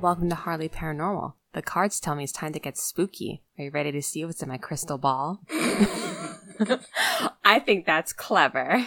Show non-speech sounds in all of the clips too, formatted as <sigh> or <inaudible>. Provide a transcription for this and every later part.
Welcome to Harley Paranormal. The cards tell me it's time to get spooky. Are you ready to see what's in my crystal ball? <laughs> I think that's clever.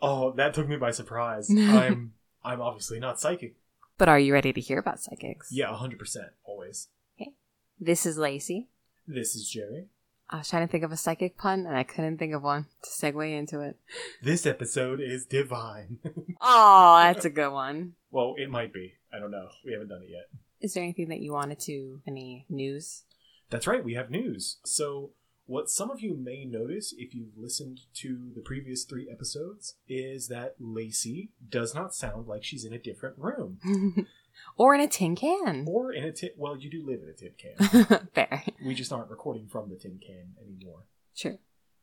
Oh, that took me by surprise. <laughs> I'm I'm obviously not psychic. But are you ready to hear about psychics? Yeah, 100% always. Okay. This is Lacey. This is Jerry. I was trying to think of a psychic pun and I couldn't think of one to segue into it. This episode is divine. <laughs> Oh, that's a good one. well, it might be. I don't know. We haven't done it yet. Is there anything that you wanted to, any news? That's right, we have news. So, what some of you may notice if you've listened to the previous three episodes is that Lacey does not sound like she's in a different room. <laughs> or in a tin can. Or in a tin. Well, you do live in a tin can. <laughs> Fair. we just aren't recording from the tin can anymore. Sure.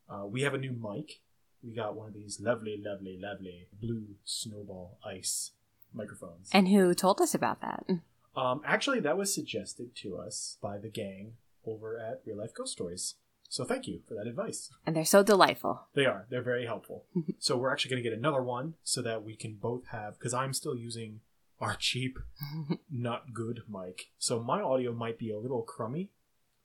Uh, we have a new mic. We got one of these lovely, lovely, lovely blue snowball ice microphones. And who told us about that? Um, actually, that was suggested to us by the gang over at Real Life Ghost Stories. So thank you for that advice. And they're so delightful. They are. They're very helpful. <laughs> so we're actually going to get another one so that we can both have, because I'm still using our cheap, <laughs> not good mic. So my audio might be a little crummy,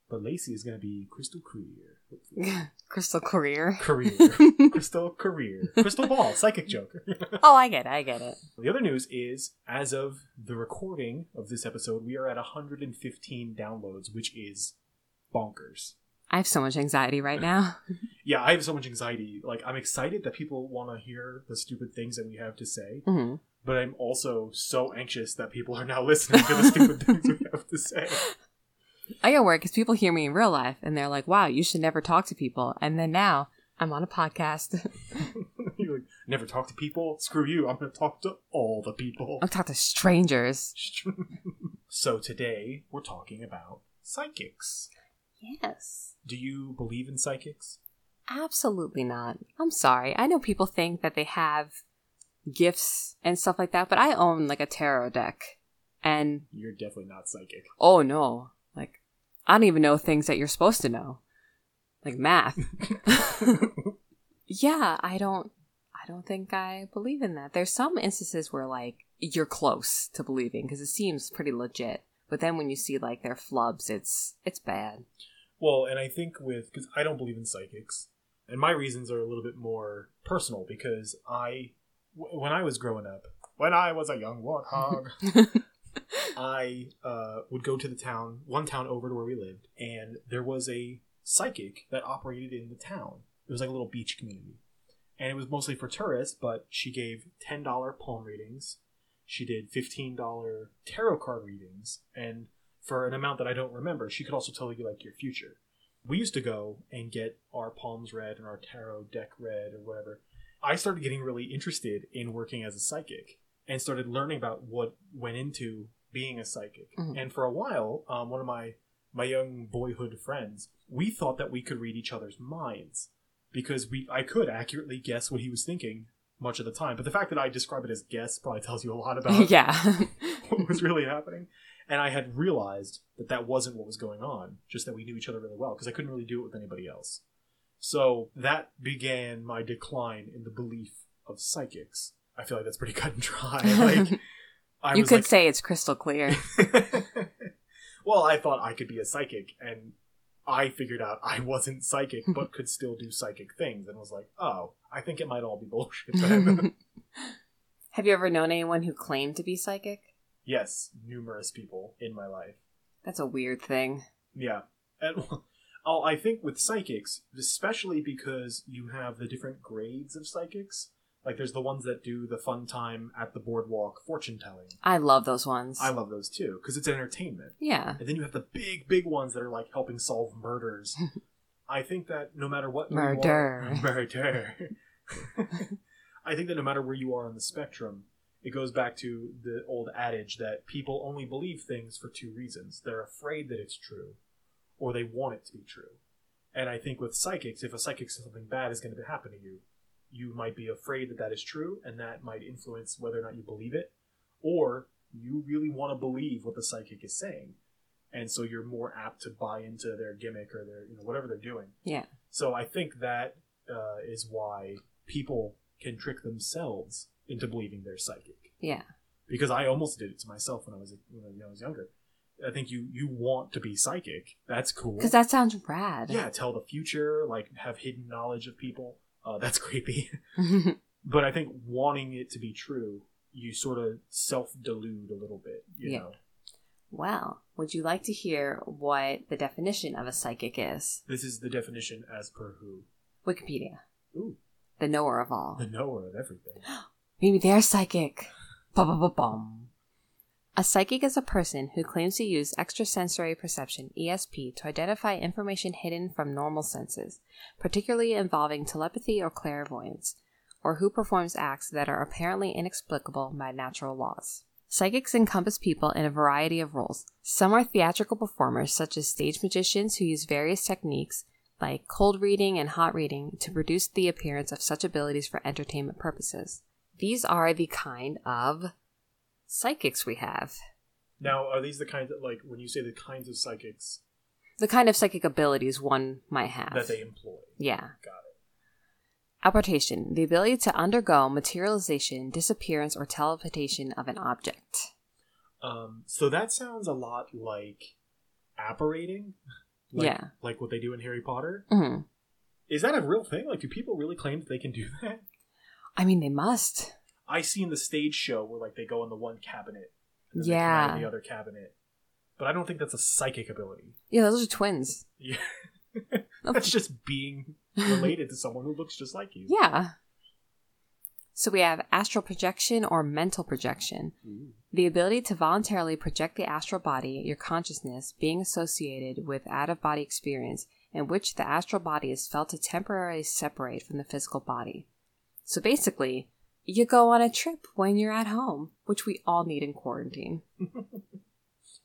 but Lacey is going to be crystal clear. <laughs> Crystal career. Career. <laughs> crystal career. Crystal ball. Psychic joke. <laughs> Oh, I get it. I get it. the other news is, as of the recording of this episode, we are at 115 downloads, which is bonkers. I have so much anxiety right now. Yeah, I have so much anxiety. Like, I'm excited that people want to hear the stupid things that we have to say, hmm but I'm also so anxious that people are now listening to the stupid things we have to say. I get worried because people hear me in real life and they're like, wow, you should never talk to people. And then now I'm on a podcast. <laughs> <laughs> You're like, never talk to people? Screw you. I'm going to talk to all the people. I'll talk to strangers. <laughs> so today, we're talking about psychics. Yes. Do you believe in psychics? Absolutely not. I'm sorry. I know people think that they have gifts and stuff like that, but I own like a tarot deck. And You're definitely not psychic. oh no, I don't even know things that you're supposed to know. Like math. <laughs> yeah, I don't I don't think I believe in that. There's some instances where like you're close to believing because it seems pretty legit. But then when you see like their flubs, it's it's bad. Well, and I think with because I don't believe in psychics, and my reasons are a little bit more personal because I, w- when I was growing up, when I was a young warthog, <laughs> I uh, would go to the town, one town over to where we lived, and there was a psychic that operated in the town. It was like a little beach community, and it was mostly for tourists. But she gave ten dollar palm readings. She did fifteen dollar tarot card readings, and for an amount that I don't remember, she could also tell you like your future. We used to go and get our palms read and our tarot deck read or whatever. I started getting really interested in working as a psychic and started learning about what went into being a psychic. Mhm. And for a while, um, one of my my young boyhood friends, we thought that we could read each other's minds because we I could accurately guess what he was thinking much of the time. But the fact that I describe it as guess probably tells you a lot about <laughs> yeah. <laughs> what was really happening. And I had realized that that wasn't what was going on, just that we knew each other really well because I couldn't really do it with anybody else. So that began my decline in the belief of psychics. I feel like that's pretty cut and dry. <laughs> Like I you could like, say it's crystal clear. <laughs> well, I thought I could be a psychic, and I figured out I wasn't psychic, but <laughs> could still do psychic things, and was like, oh, I think it might all be bullshit. <laughs> Have you ever known anyone who claimed to be psychic? yes, numerous people in my life. That's a weird thing. Yeah. And, oh, I think with psychics, especially because you have the different grades of psychics. Like, there's the ones that do the fun time at the boardwalk fortune telling. I love those ones. I love those too, because it's entertainment. yeah. And then you have the big, big ones that are like helping solve murders. <laughs> I think that no matter what you are- <laughs> Murder. murder. <laughs> I think that no matter where you are on the spectrum, it goes back to the old adage that people only believe things for two reasons: they're afraid that it's true, or they want it to be true. And I think with psychics, if a psychic says something bad is going to happen to you, you might be afraid that that is true, and that might influence whether or not you believe it, or you really want to believe what the psychic is saying, and so you're more apt to buy into their gimmick or their you know whatever they're doing. Yeah. So I think that uh, is why people can trick themselves into believing they're psychic Yeah. because I almost did it to myself when I was when I was younger. I think you you want to be psychic. That's cool. Because that sounds rad. yeah, tell the future, like have hidden knowledge of people. Uh, that's <laughs> creepy. <laughs> but I think wanting it to be true, you sort of self delude a little bit. You Yeah. know, well, would you like to hear what the definition of a psychic is? this is the definition as per who. Wikipedia, Ooh, the knower of all. the knower of everything. <gasps> Maybe they're psychic. Ba-ba-ba-bum. A psychic is a person who claims to use extrasensory perception, ESP, to identify information hidden from normal senses, particularly involving telepathy or clairvoyance, or who performs acts that are apparently inexplicable by natural laws. Psychics encompass people in a variety of roles. Some are theatrical performers, such as stage magicians who use various techniques, like cold reading and hot reading, to produce the appearance of such abilities for entertainment purposes. These are the kind of psychics we have. Now, are these the kinds of like when you say the kinds of psychics The kind of psychic abilities one might have. that they employ? yeah. Got it. Apportation, the ability to undergo materialization, disappearance, or teleportation of an object. Um, so that sounds a lot like apparating. <laughs> Like, Yeah. Like what they do in Harry Potter. Mm-hmm. Is that a real thing? Like, do people really claim that they can do that? I mean, they must. I seen the stage show where like they go in the one cabinet, and then they come Yeah. out of the other cabinet. But I don't think that's a psychic ability. Yeah, those are twins. Yeah, <laughs> that's just being related to someone who looks just like you. Yeah. So we have astral projection or mental projection. Ooh. The ability to voluntarily project the astral body, your consciousness, being associated with out of body experience in which the astral body is felt to temporarily separate from the physical body. So basically, you go on a trip when you're at home, which we all need in quarantine. <laughs>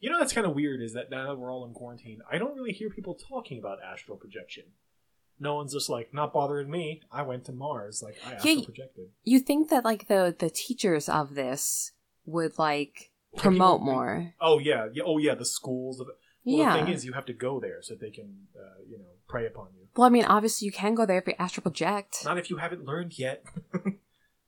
You know that's kind of weird. Is that now that we're all in quarantine, I don't really hear people talking about astral projection. No one's just like, not bothering me. I went to Mars. Like I astral y- projected. You think that like the the teachers of this would like promote people- more? Oh yeah, yeah. Oh yeah. The schools. Of, well, yeah. the thing is, you have to go there so they can, uh, you know, prey upon you. well, I mean, obviously you can go there if you astral project. Not if you haven't learned yet. <laughs>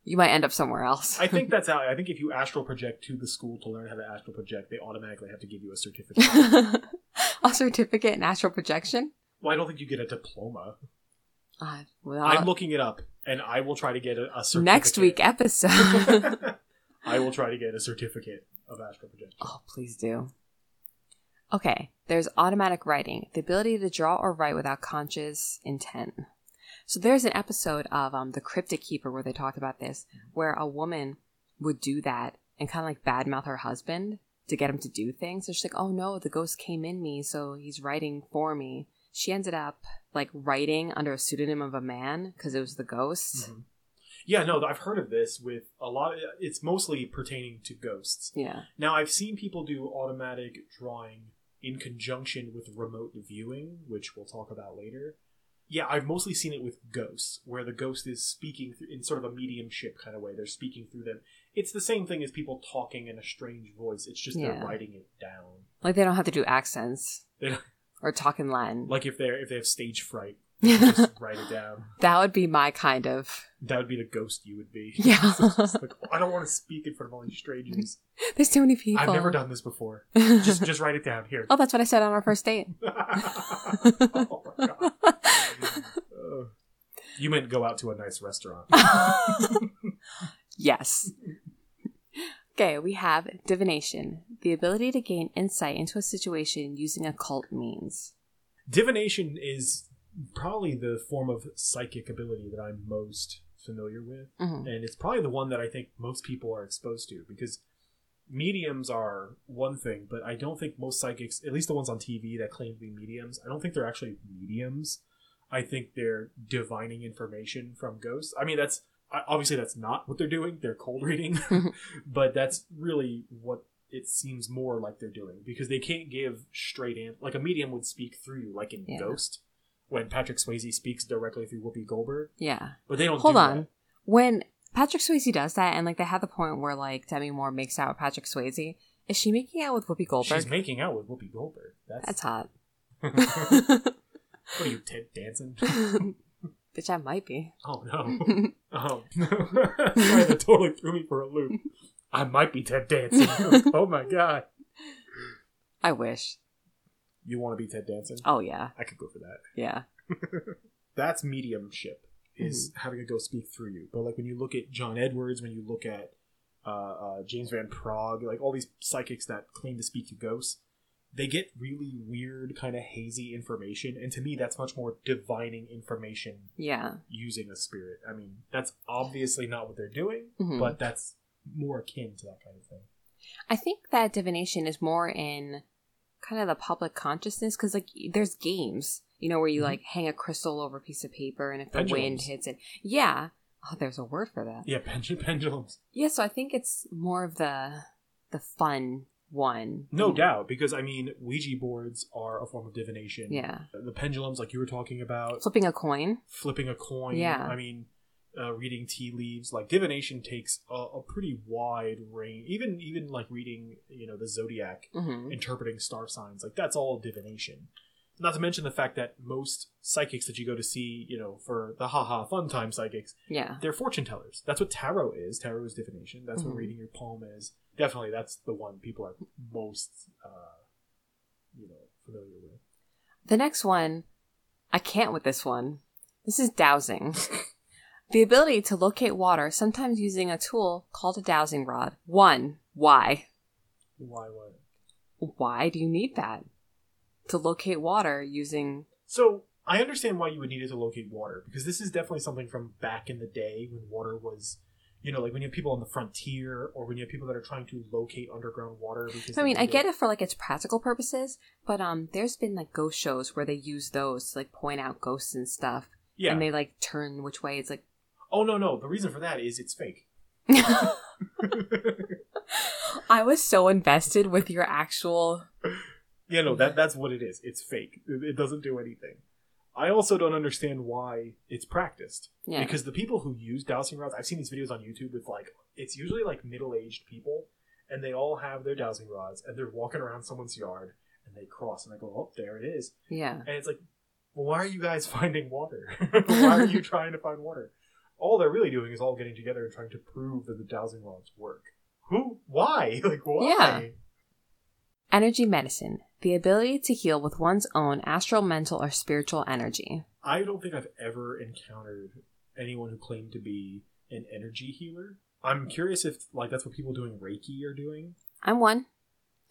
You might end up somewhere else. I think that's how. I think if you astral project to the school to learn how to astral project, they automatically have to give you a certificate. <laughs> a certificate in astral projection. well, I don't think you get a diploma. Uh, well, I'm looking it up, and I will try to get a, a certificate. next week episode. <laughs> <laughs> I will try to get a certificate of astral projection. oh, please do. Okay, there's automatic writing, the ability to draw or write without conscious intent. So there's an episode of um, The Cryptic Keeper where they talk about this, where a woman would do that and kind of like badmouth her husband to get him to do things. So she's like, oh no, the ghost came in me, so he's writing for me. She ended up like writing under a pseudonym of a man because it was the ghost. Mhm. Yeah, no, I've heard of this with a lot. it's mostly pertaining to ghosts. Yeah. Now, I've seen people do automatic drawing in conjunction with remote viewing, which we'll talk about later. Yeah, I've mostly seen it with ghosts, where the ghost is speaking in sort of a mediumship kind of way. They're speaking through them. It's the same thing as people talking in a strange voice. It's just Yeah. they're writing it down. Like they don't have to do accents <laughs> or talk in Latin. like if they're if they have stage fright, <laughs> they just write it down. that would be my kind of. That would be the ghost you would be. <laughs> Yeah. Like, "Oh, I don't want to speak in front of all these strangers. There's too many people. I've never done this before. Just just write it down here. oh, that's what I said on our first date. oh my god. You meant go out to a nice restaurant. <laughs> yes. Okay, we have divination, the ability to gain insight into a situation using occult means. Divination is probably the form of psychic ability that I'm most familiar with. Mhm. And it's probably the one that I think most people are exposed to because mediums are one thing, but I don't think most psychics, at least the ones on TV that claim to be mediums, I don't think they're actually mediums. I think they're divining information from ghosts. I mean, that's obviously that's not what they're doing. They're cold reading, <laughs> <laughs> but that's really what it seems more like they're doing because they can't give straight answer. Like a medium would speak through you, like in Yeah. Ghost, when Patrick Swayze speaks directly through Whoopi Goldberg. Yeah. But they don't. Hold do on. that. When Patrick Swayze does that, and like they had the point where like Demi Moore makes out with Patrick Swayze, is she making out with Whoopi Goldberg? She's making out with Whoopi Goldberg. That's, That's hot. <laughs> what are you, Ted Danson? <laughs> Bitch, I might be. Oh no! <laughs> Oh, sorry, that totally threw me for a loop. I might be Ted Danson. <laughs> oh my god. I wish. You want to be Ted Danson? Oh yeah, I could go for that. yeah. That's mediumship, is having a ghost speak through you. But like when you look at John Edwards, when you look at uh, uh, James Van Praagh, like all these psychics that claim to speak to ghosts, they get really weird, kind of hazy information. And to me, that's much more divining information Yeah. using a spirit. I mean, that's obviously not what they're doing, Mhm. but that's more akin to that kind of thing. I think that divination is more in kind of the public consciousness because like there's games, you know, where you Mhm. like hang a crystal over a piece of paper and if the wind hits it, yeah. Oh, there's a word for that. Yeah, pendulum, <laughs> pendulums. Yeah, so I think it's more of the the fun one. No Mm. doubt, because I mean, Ouija boards are a form of divination. Yeah. The pendulums, like you were talking about, Flipping a coin. flipping a coin. Yeah. I mean, uh, reading tea leaves. Like divination takes a, a pretty wide range. Even even like reading, you know, the zodiac, hmm interpreting star signs. Like that's all divination. Not to mention the fact that most psychics that you go to see, you know, for the haha fun time psychics, Yeah. they're fortune tellers. That's what tarot is. Tarot is divination. That's Mhm. what reading your palm is. Definitely, that's the one people are most, uh, you know, familiar with. The next one, I can't with this one. This is dowsing. <laughs> the ability to locate water, sometimes using a tool called a dowsing rod. One, why? Why? What? Why do you need that? To locate water using. So I understand why you would need it to locate water because this is definitely something from back in the day when water was, you know, like when you have people on the frontier or when you have people that are trying to locate underground water. Because I mean, I get it for like its practical purposes, but um, there's been like ghost shows where they use those to like point out ghosts and stuff, Yeah. and they like turn which way. It's like, oh no, no. The reason for that is it's fake. <laughs> <laughs> I was so invested with your actual. Yeah, no, that <laughs> that's what it is. It's fake. It, it doesn't do anything. I also don't understand why it's practiced. Yeah. Because the people who use dowsing rods, I've seen these videos on YouTube with like it's usually like middle-aged people and they all have their dowsing rods and they're walking around someone's yard and they cross and they go, "Oh, there it is." yeah. And it's like, well, why are you guys <laughs> finding water? <laughs> why are you trying to find water? All they're really doing is all getting together and trying to prove that the dowsing rods work. Who? Why? <laughs> Like why? Yeah. Energy medicine. The ability to heal with one's own astral, mental, or spiritual energy. I don't think I've ever encountered anyone who claimed to be an energy healer. I'm curious if like that's what people doing Reiki are doing. I'm one.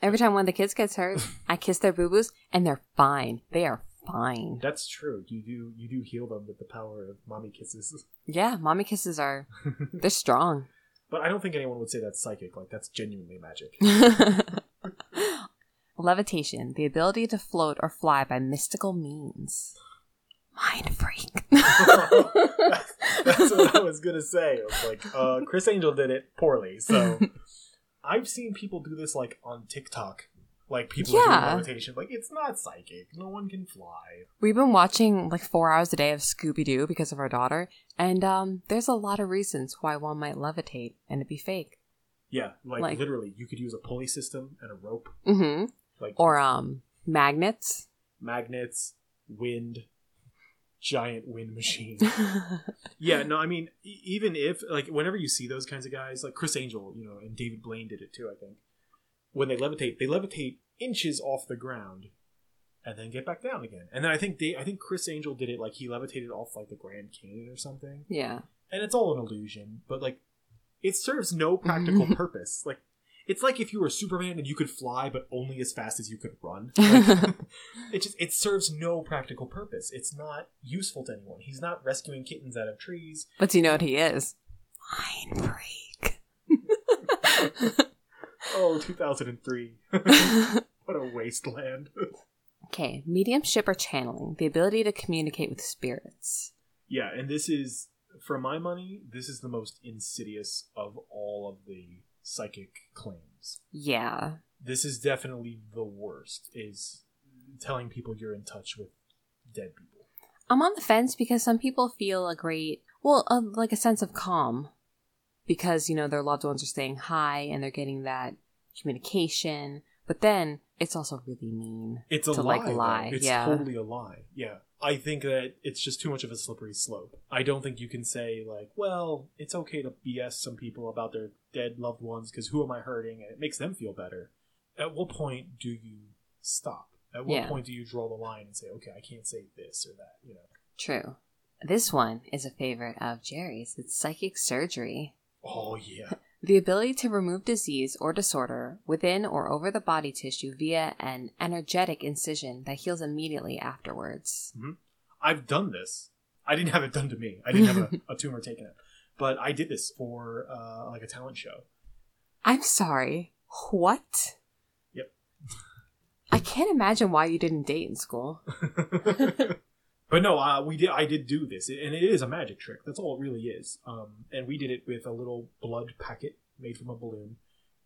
Every time one of the kids gets hurt, <laughs> I kiss their boo boos, and they're fine. They are fine. That's true. You do you do heal them with the power of mommy kisses. <laughs> Yeah, mommy kisses are <laughs> they're strong. But I don't think anyone would say that's psychic. Like that's genuinely magic. Levitation, the ability to float or fly by mystical means. Mind freak. <laughs> <laughs> that's what I was gonna say. I was like, uh, Criss Angel did it poorly. So <laughs> I've seen people do this like on TikTok. Like people Yeah. doing levitation. Like it's not psychic. No one can fly. We've been watching like four hours a day of Scooby Doo because of our daughter, and um, there's a lot of reasons why one might levitate and it be fake. Yeah, like, Like- literally, you could use a pulley system and a rope, Mm-hmm. Like Or um, magnets. magnets, wind, giant wind machine. <laughs> yeah, no, I mean, e- even if like whenever you see those kinds of guys, like Criss Angel, you know, and David Blaine did it too. I think when they levitate, they levitate inches off the ground and then get back down again. And then I think they, I think Criss Angel did it like he levitated off like the Grand Canyon or something. yeah. and it's all an illusion but like it serves no practical <laughs> purpose like it's like if you were superman and you could fly but only as fast as you could run <laughs> Like, it just it serves no practical purpose it's not useful to anyone he's not rescuing kittens out of trees But do you know what he is? Mind freak. <laughs> oh 2003 <laughs> what a wasteland okay, mediumship or channeling, the ability to communicate with spirits. yeah and this is for my money this is the most insidious of all of the psychic claims Yeah. this is definitely the worst is telling people you're in touch with dead people I'm on the fence because some people feel a great, well, uh, like a sense of calm because, you know, their loved ones are staying high and they're getting that communication. But then it's also really mean. it's a To, lie, like, though. lie, it's yeah. totally a lie yeah I think that it's just too much of a slippery slope. I don't think you can say like, well, it's okay to BS some people about their dead loved ones because who am I hurting? And it makes them feel better. At what point do you stop? At what Yeah. point do you draw the line and say, okay, I can't say this or that? You know. True. This one is a favorite of Jerry's. It's psychic surgery. Oh yeah. The ability to remove disease or disorder within or over the body tissue via an energetic incision that heals immediately afterwards. I've done this. I didn't have it done to me. I didn't have a, <laughs> a tumor taken out, but I did this for uh, like a talent show. I'm sorry. What? Yep. I can't imagine why you didn't date in school. <laughs> <laughs> but no, uh, we did. I did do this, and it is a magic trick. That's all it really is. Um, and we did it with a little blood packet made from a balloon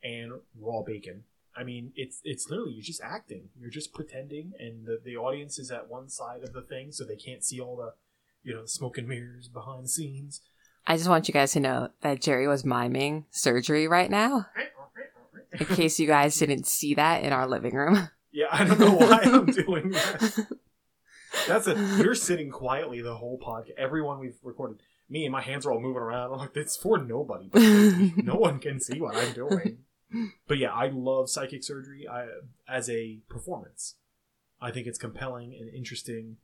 and raw bacon. I mean, it's it's literally you're just acting. You're just pretending, and the the audience is at one side of the thing, so they can't see all the, you know, smoke and mirrors behind the scenes. I just want you guys to know that Jerry was miming surgery right now, in case you guys didn't see that in our living room. Yeah, I don't know why I'm <laughs> doing that. That's a you're sitting quietly the whole podcast. Everyone we've recorded, me and my hands are all moving around. I'm like, it's for nobody. But <laughs> no one can see what I'm doing. But yeah, I love psychic surgery I, as a performance. I think it's compelling and interesting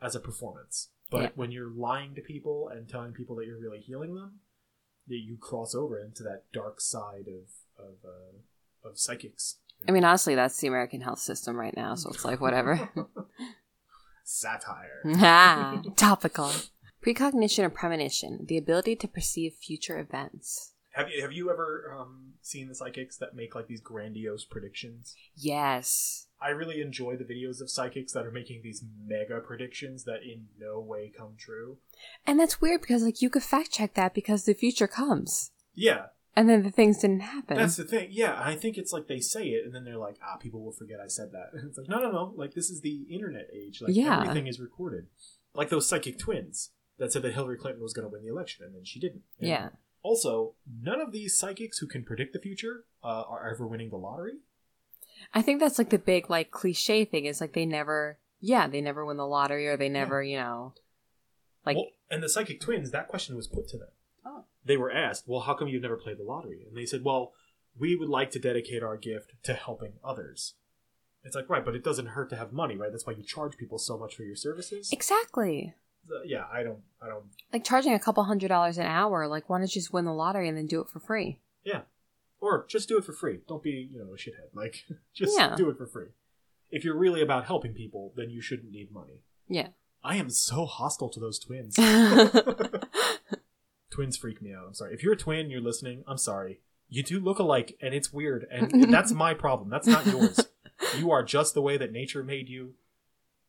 as a performance. But Yeah. when you're lying to people and telling people that you're really healing them, that you cross over into that dark side of of, uh, of psychics. I mean, honestly, that's the American health system right now, so it's like whatever. <laughs> Satire. <laughs> ah, <laughs> topical. Precognition or premonition, the ability to perceive future events. Have you have you ever um, seen the psychics that make like these grandiose predictions? Yes. I really enjoy the videos of psychics that are making these mega predictions that in no way come true. And that's weird because, like, you could fact check that because the future comes. Yeah, And then the things didn't happen. that's the thing. Yeah, I think it's like they say it and then they're like, ah, people will forget I said that. And <laughs> it's like, no, no, no. Like this is the internet age. Like Yeah. everything is recorded. Like those psychic twins that said that Hillary Clinton was going to win the election and then she didn't. And yeah. Also, none of these psychics who can predict the future uh, are ever winning the lottery. I think that's like the big, like, cliche thing is like they never, yeah, they never win the lottery or they never, you know, like, well, and the psychic twins, that question was put to them. They were asked, "Well, how come you've never played the lottery?" And they said, "Well, we would like to dedicate our gift to helping others." It's like, right, but it doesn't hurt to have money, right? That's why you charge people so much for your services. exactly. Uh, yeah, I don't, I don't. Like charging a couple hundred dollars an hour, like, why don't you just win the lottery and then do it for free? Yeah, or just do it for free. Don't be, you know, a shithead. Like, <laughs> just Yeah. do it for free. If you're really about helping people, then you shouldn't need money. Yeah. I am so hostile to those twins. <laughs> <laughs> Twins freak me out. I'm sorry. If you're a twin, you're listening. I'm sorry. You do look alike, and it's weird, and <laughs> that's my problem. That's not yours. You are just the way that nature made you,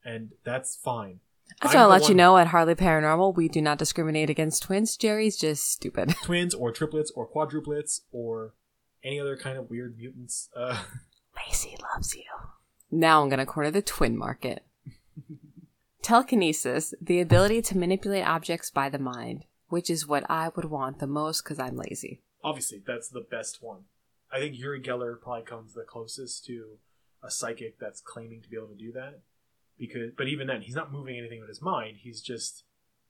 and that's fine. That's I'll let you know at Harley Paranormal, we do not discriminate against twins. Jerry's just stupid. <laughs> Twins or triplets or quadruplets or any other kind of weird mutants. Uh, <laughs> Macy loves you. Now I'm going to corner the twin market. Telekinesis, the ability to manipulate objects by the mind, which is what I would want the most because I'm lazy. obviously, that's the best one. I think Uri Geller probably comes the closest to a psychic that's claiming to be able to do that. Because, but even then, he's not moving anything with his mind. He's just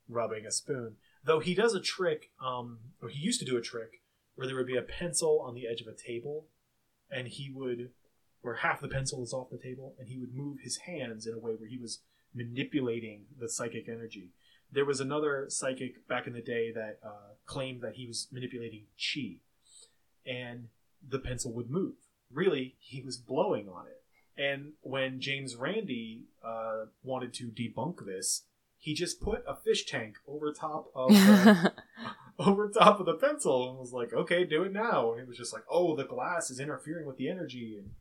rubbing a spoon. Though he does a trick, um, or he used to do a trick, where there would be a pencil on the edge of a table, and he would, where half the pencil is off the table, and he would move his hands in a way where he was manipulating the psychic energy. There was another psychic back in the day that uh, claimed that he was manipulating chi, and the pencil would move. Really, he was blowing on it. And when James Randi uh, wanted to debunk this, he just put a fish tank over top of the, <laughs> over top of the pencil and was like, "Okay, do it now." And it was just like, "Oh, the glass is interfering with the energy," and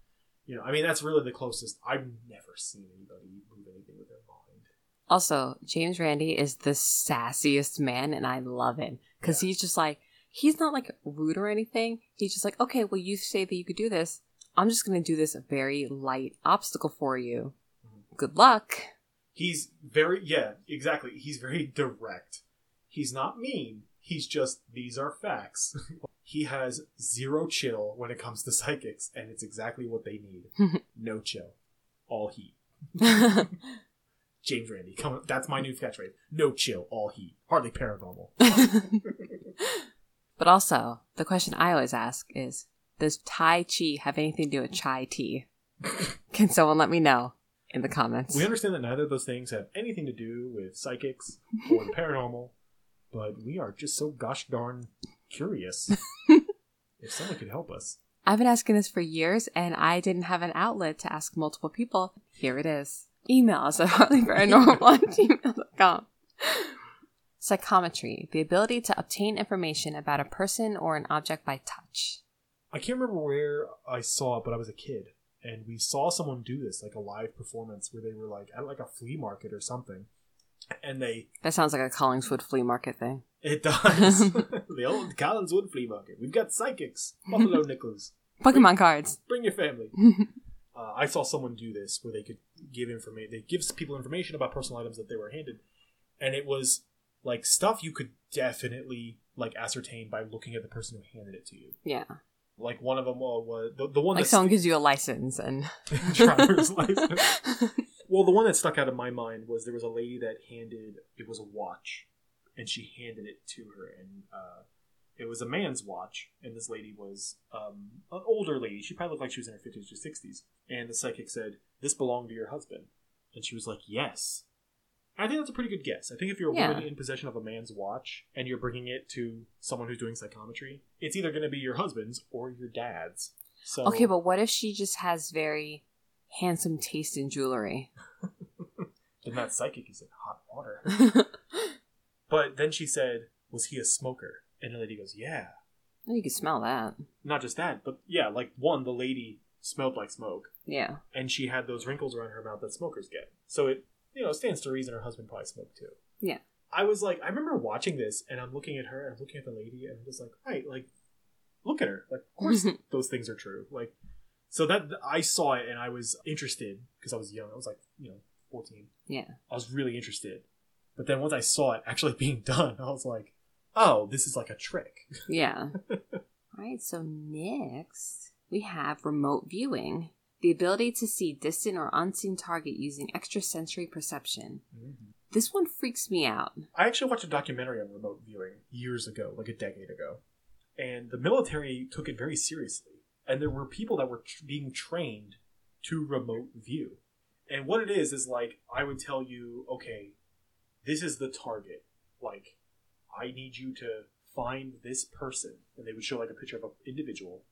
you know, I mean, that's really the closest. I've never seen anybody move anything with their. Also, James Randi is the sassiest man, and I love him because he's just like, he's not like rude or anything. He's just like, okay, well, you say that you could do this. I'm just going to do this very light obstacle for you. Mm-hmm. Good luck. He's very yeah, exactly. He's very direct. He's not mean. He's just these are facts. <laughs> he has zero chill when it comes to psychics, and it's exactly what they need. <laughs> no chill, all heat. <laughs> James Randi. Come on, that's my new catchphrase. No chill, all heat. Hardly paranormal. <laughs> but also, the question I always ask is Does Tai Chi have anything to do with chai tea? <laughs> Can someone let me know in the comments? We understand that neither of those things have anything to do with psychics or the paranormal, but we are just so gosh darn curious. <laughs> if someone could help us. I've been asking this for years and I didn't have an outlet to ask multiple people. Here it is. Email us at harleyparanormal <laughs> at <laughs> gmail.com. Psychometry, the ability to obtain information about a person or an object by touch. I can't remember where I saw it, but I was a kid and we saw someone do this, like a live performance where they were like at like a flea market or something. And they That sounds like a Collingswood flea market thing. It <laughs> does. the old Collingswood flea market. We've got psychics, buffalo nickels, Pokemon cards. bring your family. Uh, I saw someone do this where they could give information. They give people information about personal items that they were handed, and it was like stuff you could definitely like ascertain by looking at the person who handed it to you. Yeah. Like one of them was the, the one Like that someone gives you a license and <laughs> <laughs> driver's license. <laughs> Well, the one that stuck out of my mind was there was a lady that handed it was a watch, and she handed it to her, and uh, it was a man's watch, and this lady was um, an older lady. She probably looked like she was in her fifties or sixties, and the psychic said, "This belonged to your husband," and she was like, "Yes." I think that's a pretty good guess. I think if you're a Yeah. woman in possession of a man's watch and you're bringing it to someone who's doing psychometry, it's either going to be your husband's or your dad's. So Okay, but what if she just has very handsome taste in jewelry? <laughs> then that psychic is in hot water. <laughs> But then she said, "Was he a smoker?" And the lady goes, "Yeah." Oh, you can smell that. Not just that, but yeah, like one, the lady smelled like smoke, Yeah. and she had those wrinkles around her mouth that smokers get. So it, you know, stands to reason her husband probably smoked too. Yeah. I was like, I remember watching this, and I'm looking at her, and I'm looking at the lady, and I'm just like, right, like, look at her. Like, of course, <laughs> those things are true. Like, so that I saw it, and I was interested because I was young. I was like, you know, 14. Yeah. I was really interested. But then once I saw it actually <laughs> being done, I was like, oh, this is like a trick. Yeah. <laughs> All right, so next we have remote viewing. The ability to see distant or unseen target using extrasensory perception. Mm-hmm. This one freaks me out. I actually watched a documentary on remote viewing years ago, like a decade ago. And the military took it very seriously. And there were people that were tr- being trained to remote view. And what it is, is like, I would tell you, okay, this is the target. Like, I need you to find this person. And they would show like a picture of an individual.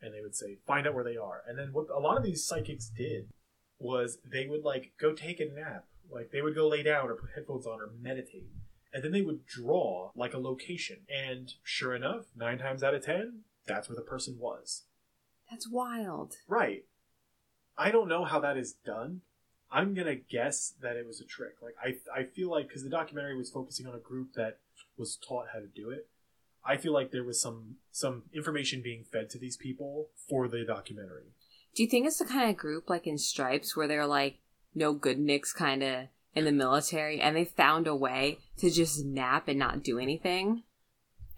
And they would say, find out where they are. And then what a lot of these psychics did was they would like go take a nap. Like they would go lay down or put headphones on or meditate. And then they would draw like a location. And sure enough, nine times out of ten, that's where the person was. That's wild. Right. I don't know how that is done. I'm gonna guess that it was a trick. Like I, I feel like because the documentary was focusing on a group that was taught how to do it. I feel like there was some some information being fed to these people for the documentary. Do you think it's the kind of group like in Stripes where they're like no good nicks kind of in the military and they found a way to just nap and not do anything?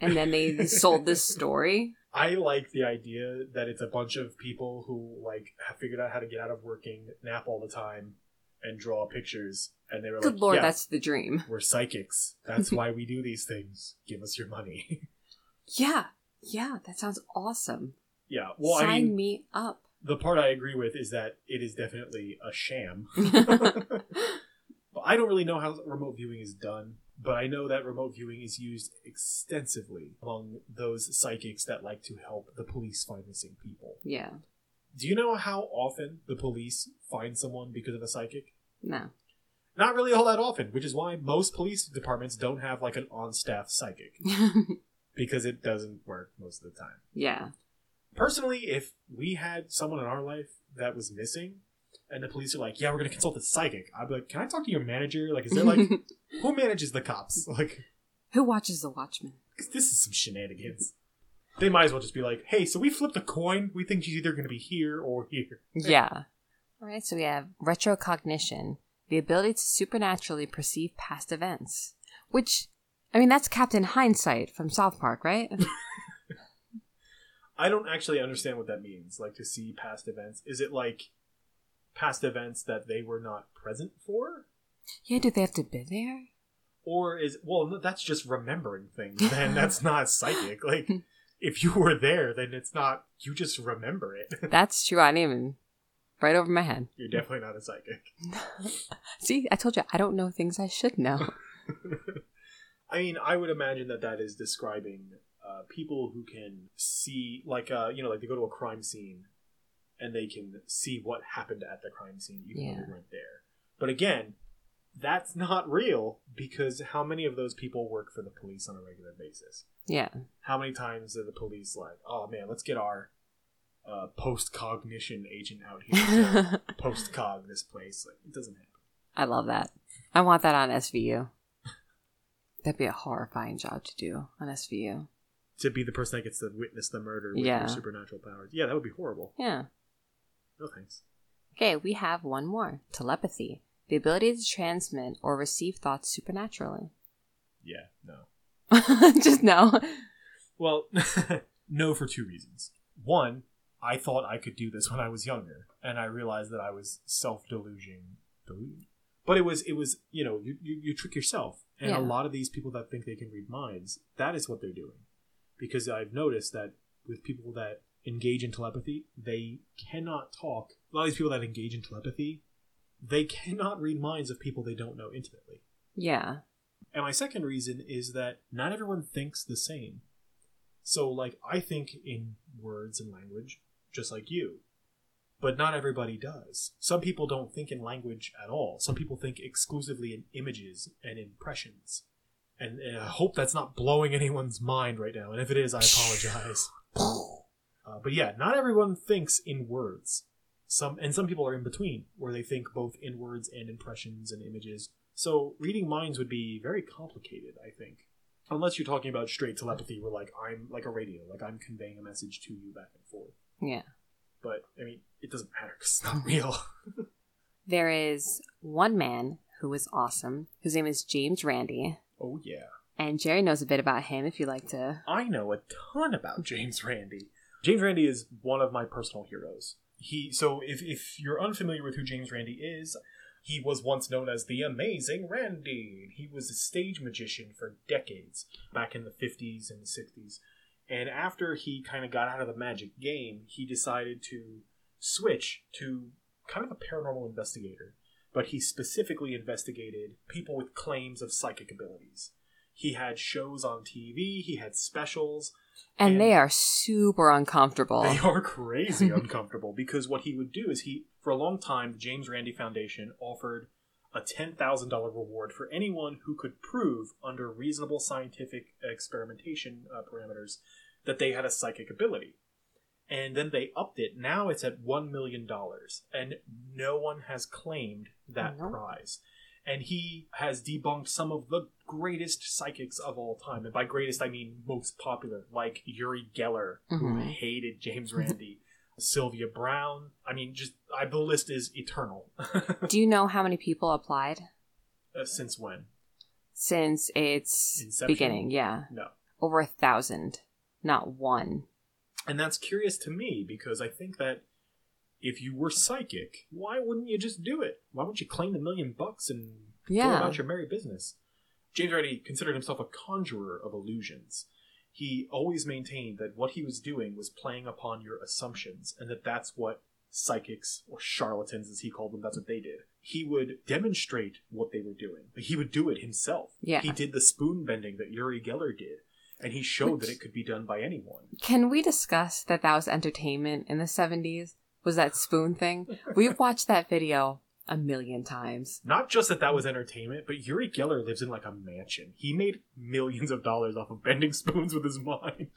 And then they <laughs> sold this story? I like the idea that it's a bunch of people who like have figured out how to get out of working, nap all the time, and draw pictures. And they were Good like, lord, "Yeah, that's the dream. we're psychics. That's why we do these things. Give us your money." <laughs> Yeah. Yeah, that sounds awesome. yeah. Well, Sign I mean, me up. <laughs> the part I agree with is that it is definitely a sham. <laughs> but I don't really know how remote viewing is done. But I know that remote viewing is used extensively among those psychics that like to help the police find missing people. yeah. Do you know how often the police find someone because of a psychic? No. Not really all that often, which is why most police departments don't have like an on staff psychic <laughs> because it doesn't work most of the time. yeah. Personally, if we had someone in our life that was missing and the police are like, yeah, we're going to consult a psychic, I'd be like, can I talk to your manager? Like, is there like, <laughs> who manages the cops? <laughs> Like, Who watches The Watchmen? 'cause this is some shenanigans. They might as well just be like, hey, so we flipped a coin. We think she's either going to be here or here. <laughs> Yeah. All right, so we have retrocognition, the ability to supernaturally perceive past events. Which, I mean, that's Captain Hindsight from South Park, right? <laughs> I don't actually understand what that means. Like to see past events. Is it like past events that they were not present for? Yeah, do they have to be there? Or is well, no, that's just remembering things. <laughs> Then that's not psychic. Like if you were there, then it's not. You just remember it. <laughs> That's true. I didn't even. Right over my head. You're definitely not a psychic. <laughs> See, I told you I don't know things I should know. <laughs> I mean, I would imagine that that is describing uh, people who can see, like, uh, you know, like they go to a crime scene and they can see what happened at the crime scene, even though they weren't there. But again, that's not real because how many of those people work for the police on a regular basis? yeah. How many times are the police like, oh man, let's get our uh, post cognition agent out here <laughs> post cog this place? Like, it doesn't happen. I love that. I want that on SVU. That'd be a horrifying job to do on SVU. To be the person that gets to witness the murder with Yeah. their supernatural powers. Yeah, that would be horrible. Yeah. No thanks. Okay, we have one more telepathy the ability to transmit or receive thoughts supernaturally. Yeah, no. <laughs> Just no. Well, <laughs> no for two reasons. One, I thought I could do this when I was younger, and I realized that I was self deluging. But it was, it was, you know, you, you, you trick yourself. And Yeah. a lot of these people that think they can read minds, that is what they're doing. Because I've noticed that with people that engage in telepathy, they cannot talk. A lot of these people that engage in telepathy, they cannot read minds of people they don't know intimately. Yeah. And my second reason is that not everyone thinks the same. So, like, I think in words and language, just like you. But not everybody does. Some people don't think in language at all. Some people think exclusively in images and impressions. And, and I hope that's not blowing anyone's mind right now. And if it is, I apologize. <laughs> Uh, but yeah, not everyone thinks in words. Some and some people are in between, where they think both in words and impressions and images. So reading minds would be very complicated, I think. Unless you're talking about straight telepathy, where like I'm like a radio, like I'm conveying a message to you back and forth. Yeah. But I mean, it doesn't matter because it's not <laughs> real. There is one man who is awesome, whose name is James Randi. oh yeah, And Jerry knows a bit about him if you like to. I know a ton about James Randi. James Randi is one of my personal heroes. He so if if you're unfamiliar with who James Randi is, he was once known as the Amazing Randi. He was a stage magician for decades back in the 50s and the 60s. And after he kind of got out of the magic game, he decided to switch to kind of a paranormal investigator. But he specifically investigated people with claims of psychic abilities. He had shows on TV, he had specials, And, And- they are super uncomfortable. they are crazy <laughs> uncomfortable because what he would do is he, for a long time, the James Randi Foundation offered a $10,000 reward for anyone who could prove, under reasonable scientific experimentation uh, parameters, that they had a psychic ability. And then they upped it. Now it's at $1 million. And no one has claimed that No. prize. And he has debunked some of the greatest psychics of all time. And by greatest, I mean most popular, like Uri Geller, who Mhm. hated James Randi, <laughs> Sylvia Browne. I mean, just I, the list is eternal. <laughs> Do you know how many people applied Uh, Since when? since its Inception? beginning? Yeah. No. Over a thousand. Not one. And that's curious to me because I think that if you were psychic, why wouldn't you just do it? Why wouldn't you claim the million bucks and go about your merry business? James Randi considered himself a conjurer of illusions. He always maintained that what he was doing was playing upon your assumptions, and that that's what psychics or charlatans, as he called them, that's what they did. He would demonstrate what they were doing. He would do it himself. Yeah. He did the spoon bending that Uri Geller did, and he showed that it could be done by anyone. Can we discuss that that was entertainment in the 70s? Was that spoon thing? We've watched that video a million times. Not just that that was entertainment, but Uri Geller lives in like a mansion. He made millions of dollars off of bending spoons with his mind.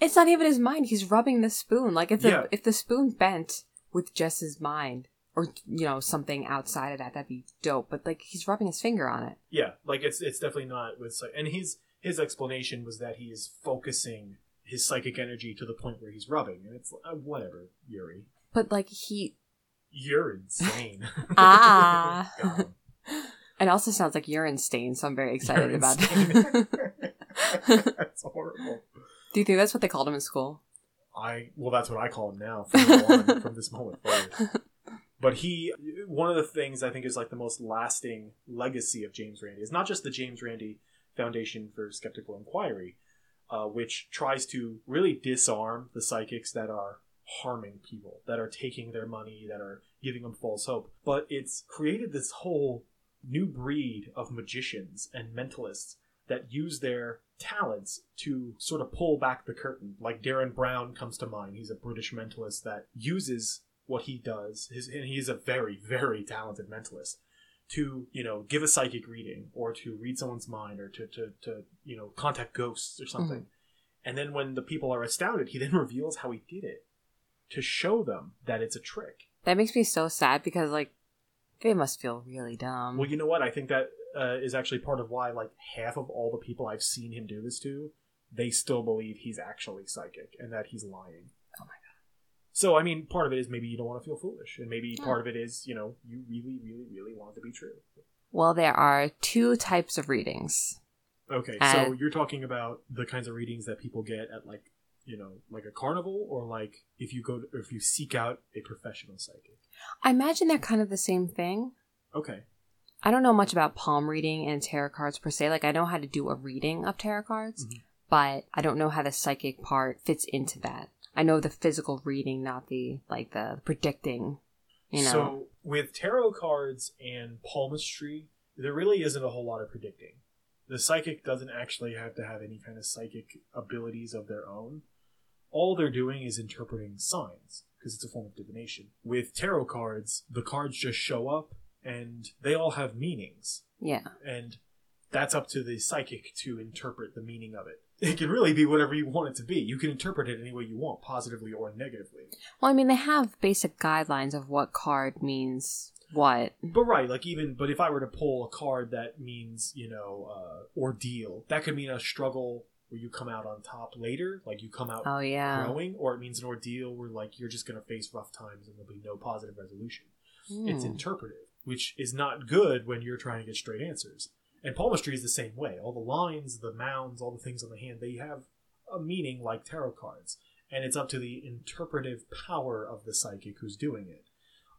It's not even his mind. He's rubbing the spoon. Like if the Yeah. if the spoon bent with just his mind, or you know something outside of that, that'd be dope. But like he's rubbing his finger on it. Yeah, like it's it's definitely not with and his his explanation was that he is focusing his psychic energy to the point where he's rubbing, and it's uh, whatever, Uri. But like he, You're insane. <laughs> Ah. <laughs> It also sounds like urine stain. So I'm very excited Urine about that. <laughs> that's horrible. Do you think that's what they called him in school? I well, that's what I call him now from, now on, from this moment forward. But he, one of the things I think is like the most lasting legacy of James Randi is not just the James Randi Foundation for Skeptical Inquiry, uh, which tries to really disarm the psychics that are harming people, that are taking their money, that are giving them false hope. But it's created this whole new breed of magicians and mentalists that use their talents to sort of pull back the curtain. Like Derren Brown comes to mind. He's a British mentalist that uses what he does, his, and he's a very, very talented mentalist, to, you know, give a psychic reading or to read someone's mind or to, to, to you know, contact ghosts or something. Mm-hmm. And then when the people are astounded, he then <laughs> reveals how he did it to show them that it's a trick. That makes me so sad because like they must feel really dumb. Well, you know what? I think that uh, is actually part of why, like, half of all the people I've seen him do this to, they still believe he's actually psychic and that he's lying. Oh my god. So, I mean, part of it is maybe you don't want to feel foolish, and maybe Yeah. part of it is, you know, you really, really, really want it to be true. Well, there are two types of readings. Okay, Uh, so you're talking about the kinds of readings that people get at, like, you know, like a carnival, or like if you go, to, if you seek out a professional psychic. I imagine they're kind of the same thing. Okay, I don't know much about palm reading and tarot cards per se. Like I know how to do a reading of tarot cards, Mhm. but I don't know how the psychic part fits into that. I know the physical reading, not the like the predicting. You know. So with tarot cards and palmistry, there really isn't a whole lot of predicting. The psychic doesn't actually have to have any kind of psychic abilities of their own. All they're doing is interpreting signs because it's a form of divination. With tarot cards, the cards just show up and they all have meanings, yeah. and that's up to the psychic to interpret the meaning of it. It can really be whatever you want it to be. You can interpret it any way you want, positively or negatively. Well, I mean, they have basic guidelines of what card means what. But right, like even but if I were to pull a card that means you know uh, ordeal, that could mean a struggle where you come out on top later, like you come out Oh yeah. growing, or it means an ordeal where like you're just gonna face rough times and there'll be no positive resolution. It's Hmm. interpretive, which is not good when you're trying to get straight answers. And palmistry is the same way. All the lines, the mounds, all the things on the hand, they have a meaning like tarot cards, and it's up to the interpretive power of the psychic who's doing it.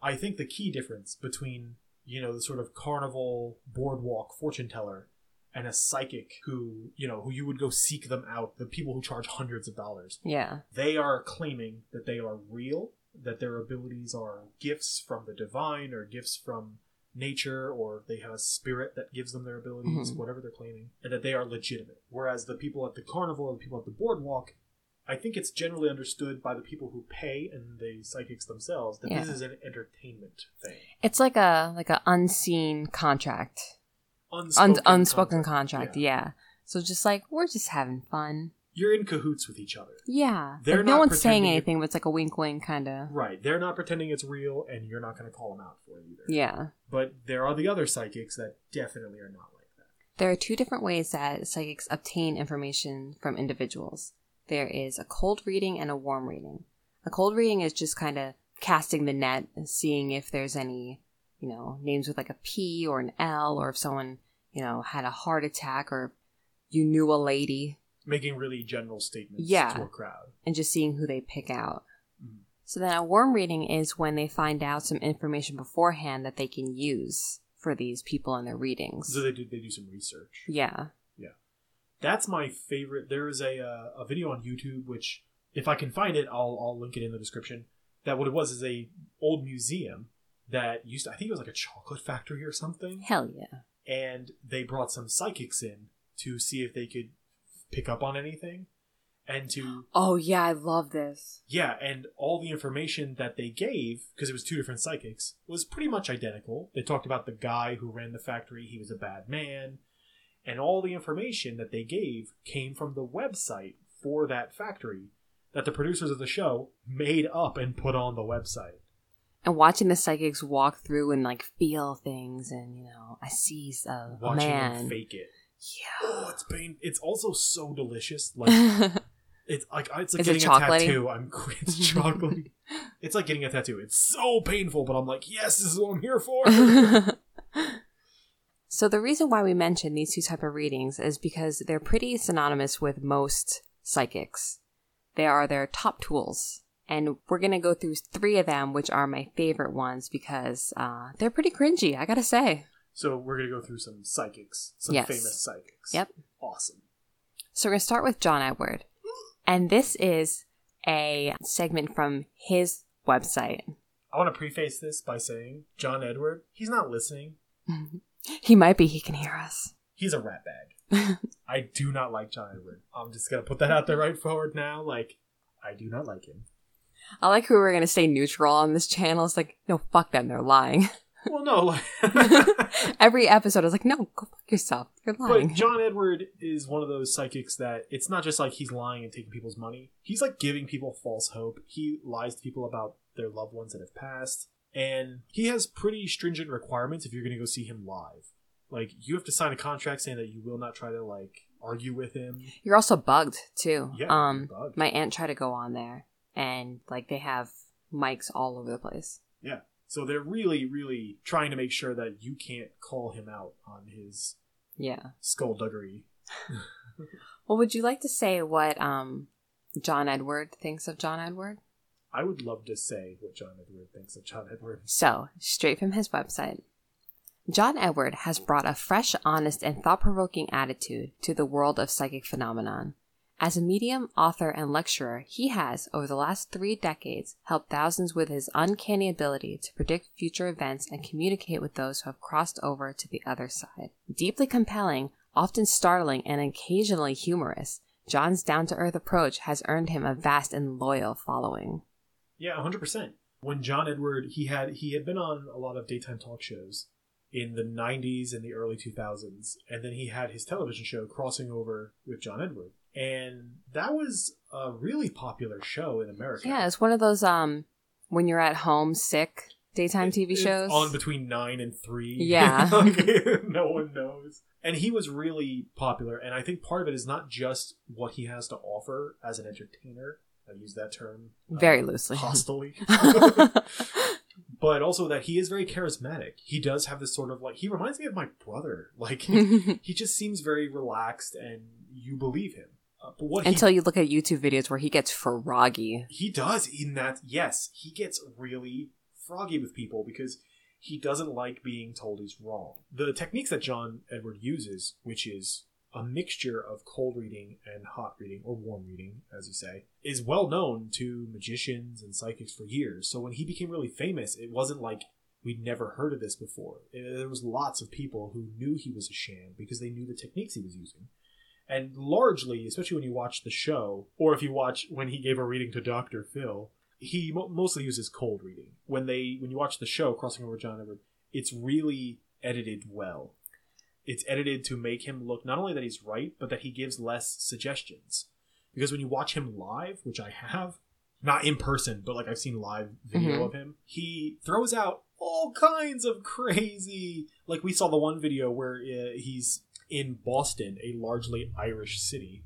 I think the key difference between you know the sort of carnival boardwalk fortune teller and a psychic who you know who you would go seek them out, the people who charge hundreds of dollars, Yeah. they are claiming that they are real, that their abilities are gifts from the divine or gifts from nature, or they have a spirit that gives them their abilities, Mhm. whatever they're claiming, and that they are legitimate. Whereas the people at the carnival or the people at the boardwalk, I think it's generally understood by the people who pay and the psychics themselves that this is an entertainment thing. It's like a like a unseen contract, Unspoken, Un- unspoken contract, contract. Yeah. So just like we're just having fun. You're in cahoots with each other. Yeah. They're like, no not one's saying pretending it- anything, but it's like a wink, wink kind of. Right. They're not pretending it's real, and you're not going to call them out for it either. Yeah. But there are the other psychics that definitely are not like that. There are two different ways that psychics obtain information from individuals. There is a cold reading and a warm reading. A cold reading is just kind of casting the net and seeing if there's any, you know, names with like a P or an L, or if someone, you know, had a heart attack, or you knew a lady, Making really general statements Yeah. to a crowd. and just seeing who they pick out. Mhm. So then a warm reading is when they find out some information beforehand that they can use for these people in their readings. So they do they do some research. Yeah. That's my favorite. There is a uh, a video on YouTube which, if I can find it, I'll I'll link it in the description. That what it was is a old museum that used. To, I think it was like a chocolate factory or something. Hell yeah. and they brought some psychics in to see if they could pick up on anything and to Oh yeah, I love this. yeah and all the information that they gave because it was two different psychics was pretty much identical they talked about the guy who ran the factory he was a bad man and all the information that they gave came from the website for that factory that the producers of the show made up and put on the website And watching the psychics walk through and like feel things, and you know, I see a, uh, a watching man. them fake it yeah. oh it's pain it's also so delicious <laughs> like It's like it's like Is it getting a tattoo. I'm <laughs> it's <laughs> chocolate. it's like getting a tattoo. It's so painful, but I'm like, yes, this is what I'm here for. So the reason why we mention these two type of readings is because they're pretty synonymous with most psychics. They are their top tools, And we're going to go through three of them, which are my favorite ones because uh, they're pretty cringy, I gotta say. So we're gonna go through some psychics, some Yes. famous psychics. Yep. Awesome. So we're to start with John Edward. And this is a segment from his website. I want to preface this by saying, John Edward, he's not listening. He might be, he can hear us. He's a rat bag. <laughs> I do not like John Edward. I'm just gonna put that out there right forward now. Like, I do not like him. I like who we're going to stay neutral on this channel. It's like, no, fuck them, they're lying. <laughs> Well, no, like, <laughs> Every episode, I was like, no, go fuck yourself. You're lying. but John Edward is one of those psychics that it's not just like he's lying and taking people's money. He's like giving people false hope. He lies to people about their loved ones that have passed, and he has pretty stringent requirements if you're going to go see him live. Like, you have to sign a contract saying that you will not try to like argue with him. You're also bugged too. Yeah, um, bugged. my aunt tried to go on there, and like they have mics all over the place. Yeah. So they're really, really trying to make sure that you can't call him out on his Yeah. skullduggery. <laughs> Well, would you like to say what um John Edward thinks of John Edward? I would love to say what John Edward thinks of John Edward. So, straight from his website. John Edward has brought a fresh, honest, and thought provoking attitude to the world of psychic phenomenon. As a medium, author, and lecturer, he has, over the last three decades, helped thousands with his uncanny ability to predict future events and communicate with those who have crossed over to the other side. Deeply compelling, often startling, and occasionally humorous, John's down to earth approach has earned him a vast and loyal following. Yeah, hundred percent. When John Edward, he had he had been on a lot of daytime talk shows in the '90s and the early 2000s, and then he had his television show crossing over with John Edward, and that was a really popular show in America. Yeah, it's one of those um when you're at home sick daytime It- TV shows. on between nine and three. Yeah. <laughs> Like, <laughs> no one knows. And he was really popular, and I think part of it is not just what he has to offer as an entertainer. I use that term uh, Very loosely. hostily, <laughs> <laughs> but also that he is very charismatic. He does have this sort of like he reminds me of my brother. <laughs> Like he just seems very relaxed, and you believe him. Uh, but what he Until you look at YouTube videos where he gets froggy. he does in that yes he gets really froggy with people because he doesn't like being told he's wrong the techniques that john edward uses which is a mixture of cold reading and hot reading or warm reading as you say is well known to magicians and psychics for years so when he became really famous it wasn't like we'd never heard of this before Uh, there was lots of people who knew he was a sham because they knew the techniques he was using and largely, especially when you watch the show, or if you watch when he gave a reading to Dr. Phil, he mo- mostly uses cold reading. When they when you watch the show Crossing Over John Edward, it's really edited well. It's edited to make him look not only that he's right, but that he gives less suggestions. Because when you watch him live, which I have, not in person, but like I've seen live video Mhm. of him, he throws out all kinds of <laughs> crazy. Like we saw the one video where uh, he's in Boston, a largely Irish city,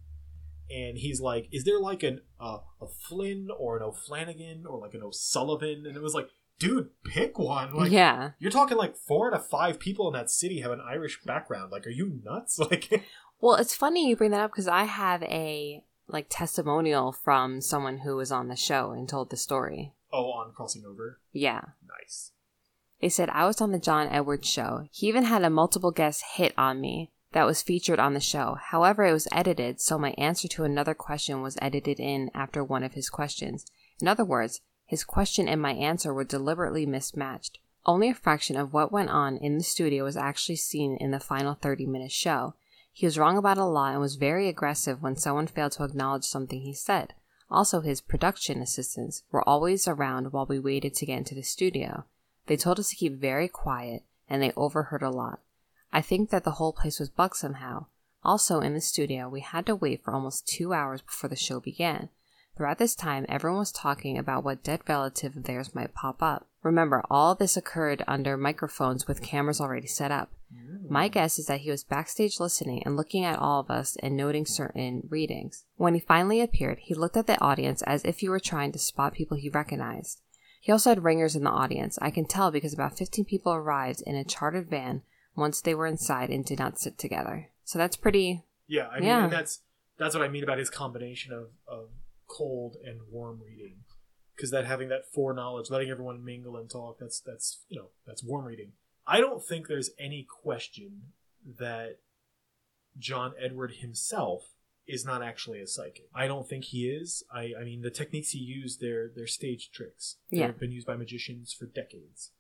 and he's like, "Is there like an uh, a Flynn or an O'Flanagan or like an O'Sullivan?" And it was like, "Dude, pick one!" Like, yeah. you're talking like four out of five people in that city have an Irish background. Like, are you nuts? <laughs> Like, Well, it's funny you bring that up because I have a like testimonial from someone who was on the show and told the story. oh, on crossing over, Yeah. nice. They said I was on the John Edwards show. He even had a multiple guest hit on me that was featured on the show. However, it was edited, so my answer to another question was edited in after one of his questions. In other words, his question and my answer were deliberately mismatched. Only a fraction of what went on in the studio was actually seen in the final 30 minute show. He was wrong about a lot and was very aggressive when someone failed to acknowledge something he said. Also, his production assistants were always around while we waited to get into the studio. They told us to keep very quiet, and they overheard a lot. I think that the whole place was bugged somehow. Also, in the studio, we had to wait for almost two hours before the show began. Throughout this time, everyone was talking about what dead relative of theirs might pop up. Remember, all this occurred under microphones with cameras already set up. My guess is that he was backstage listening and looking at all of us and noting certain readings. When he finally appeared, he looked at the audience as if he were trying to spot people he recognized. He also had ringers in the audience. I can tell because about 15 people arrived in a chartered van once they were inside and did not sit together. So that's pretty. Yeah, I mean, Yeah. that's that's what I mean about his combination of, of cold and warm reading. because that having that foreknowledge, letting everyone mingle and talk, that's that's you know that's warm reading. I don't think there's any question that John Edward himself is not actually a psychic. I don't think he is. I, I mean, the techniques he used, they're, they're stage tricks. Yeah. They've been used by magicians for decades,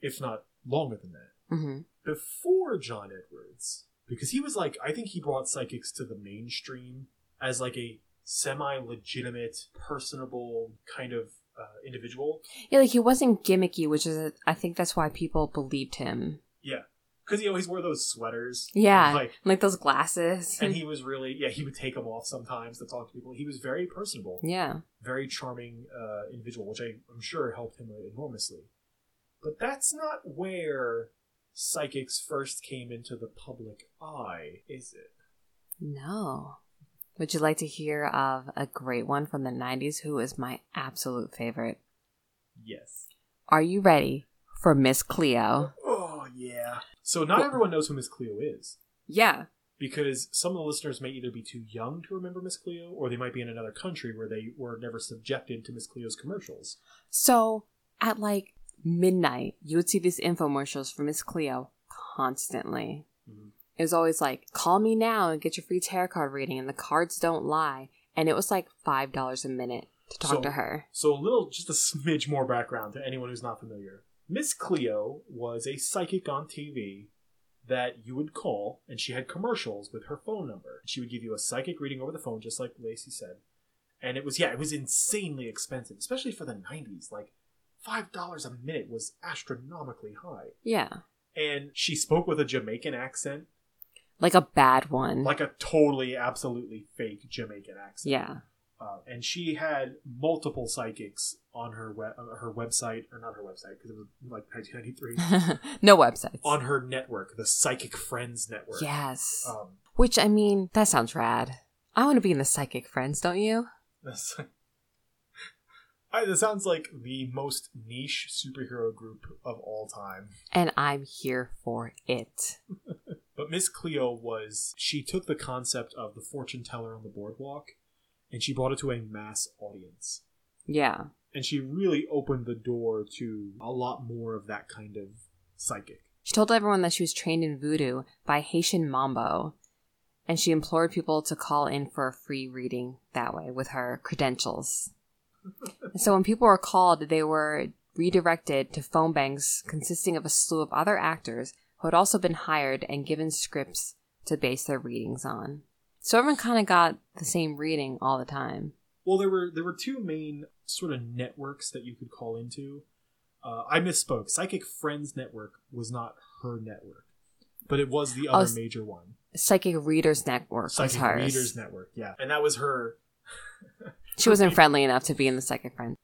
if not longer than that. hmm Before John Edwards, because he was like, I think he brought psychics to the mainstream as like a semi-legitimate, personable kind of uh, individual. Yeah, like he wasn't gimmicky, which is, I think that's why people believed him. Yeah, because he always wore those sweaters. Yeah, like like those glasses. and he was really yeah he would take them off sometimes to talk to people he was very personable yeah. very charming uh, individual which I, i'm sure helped him enormously but that's not where psychics first came into the public eye is it No. Would you like to hear of a great one from the 90s who is my absolute favorite? yes Are you ready for Miss Cleo? oh yeah so not everyone knows who miss cleo is Yeah. because some of the listeners may either be too young to remember miss cleo or they might be in another country where they were never subjected to miss cleo's commercials So at like midnight, you would see these infomercials for Miss Cleo constantly. Mhm. It was always like, call me now and get your free tarot card reading, and the cards don't lie. And it was like $5 a minute to talk So- to her. So a little, just a smidge more background to anyone who's not familiar. Miss Cleo was a psychic on TV that you would call, and she had commercials with her phone number. She would give you a psychic reading over the phone, just like Lacey said. And it was, yeah, it was insanely expensive, especially for the 90s. Like, $5 a minute was astronomically high. Yeah. And she spoke with a Jamaican accent, Like a bad one. like a totally, absolutely fake Jamaican accent. yeah. Uh, and she had multiple psychics on her we- uh, her website, or not her website, because it was like 1993. <laughs> no websites. on her network, the Psychic Friends Network. yes. Um, Which, I mean, that sounds rad. I want to be in the Psychic Friends, don't you? that's, <laughs> I, that sounds like the most niche superhero group of all time. And I'm here for it. <laughs> But Miss Cleo was she took the concept of the fortune teller on the boardwalk, and she brought it to a mass audience. Yeah. And she really opened the door to a lot more of that kind of psychic. She told everyone that she was trained in voodoo by Haitian Mambo, and she implored people to call in for a free reading that way with her credentials. So when people were called, they were redirected to phone banks consisting of a slew of other actors who had also been hired and given scripts to base their readings on. So everyone kind of got the same reading all the time. Well, there were there were two main sort of networks that you could call into. Uh, I misspoke. Psychic Friends Network was not her network, but it was the Oh, other s- major one. Psychic Readers Network was Psychic. Readers Network, yeah, and that was her. She wasn't <laughs> friendly enough to be in the Psychic Friend.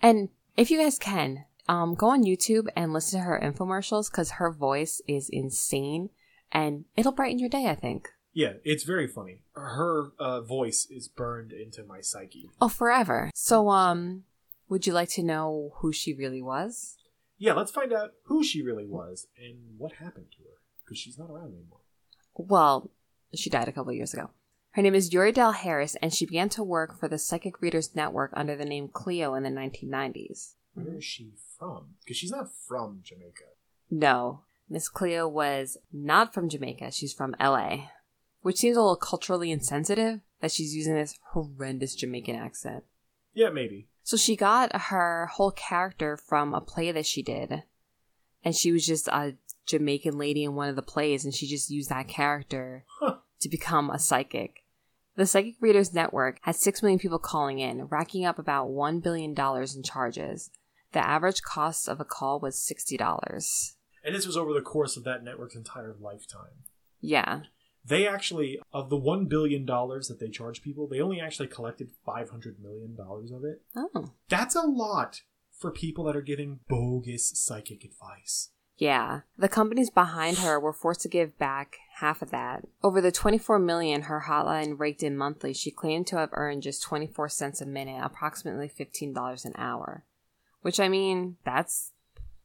And if you guys can, um, go on YouTube and listen to her infomercials because her voice is insane and it'll brighten your day, I think. Yeah, it's very funny. Her uh, voice is burned into my psyche. Oh, forever. So, um, would you like to know who she really was? Yeah, let's find out who she really was and what happened to her because she's not around anymore. Well, she died a couple years ago. Her name is Youree Dell Harris, and she began to work for the Psychic Readers Network under the name Cleo in the 1990s. Where is she from? Because she's not from Jamaica. No, Miss Cleo was not from Jamaica. She's from LA, which seems a little culturally insensitive that she's using this horrendous Jamaican accent. Yeah, maybe. So she got her whole character from a play that she did. And she was just a Jamaican lady in one of the plays, and she just used that character Huh. to become a psychic. The Psychic Readers Network had 6 million people calling in, racking up about $1 billion in charges. The average cost of a call was $60. And this was over the course of that network's entire lifetime. Yeah. They actually, of the $1 billion that they charge people, they only actually collected $500 million of it. Oh. That's a lot for people that are giving bogus psychic advice. Yeah. The companies behind her were forced to give back half of that. Over the 24 million her hotline raked in monthly, she claimed to have earned just 24 cents a minute, approximately $15 an hour. Which I mean, that's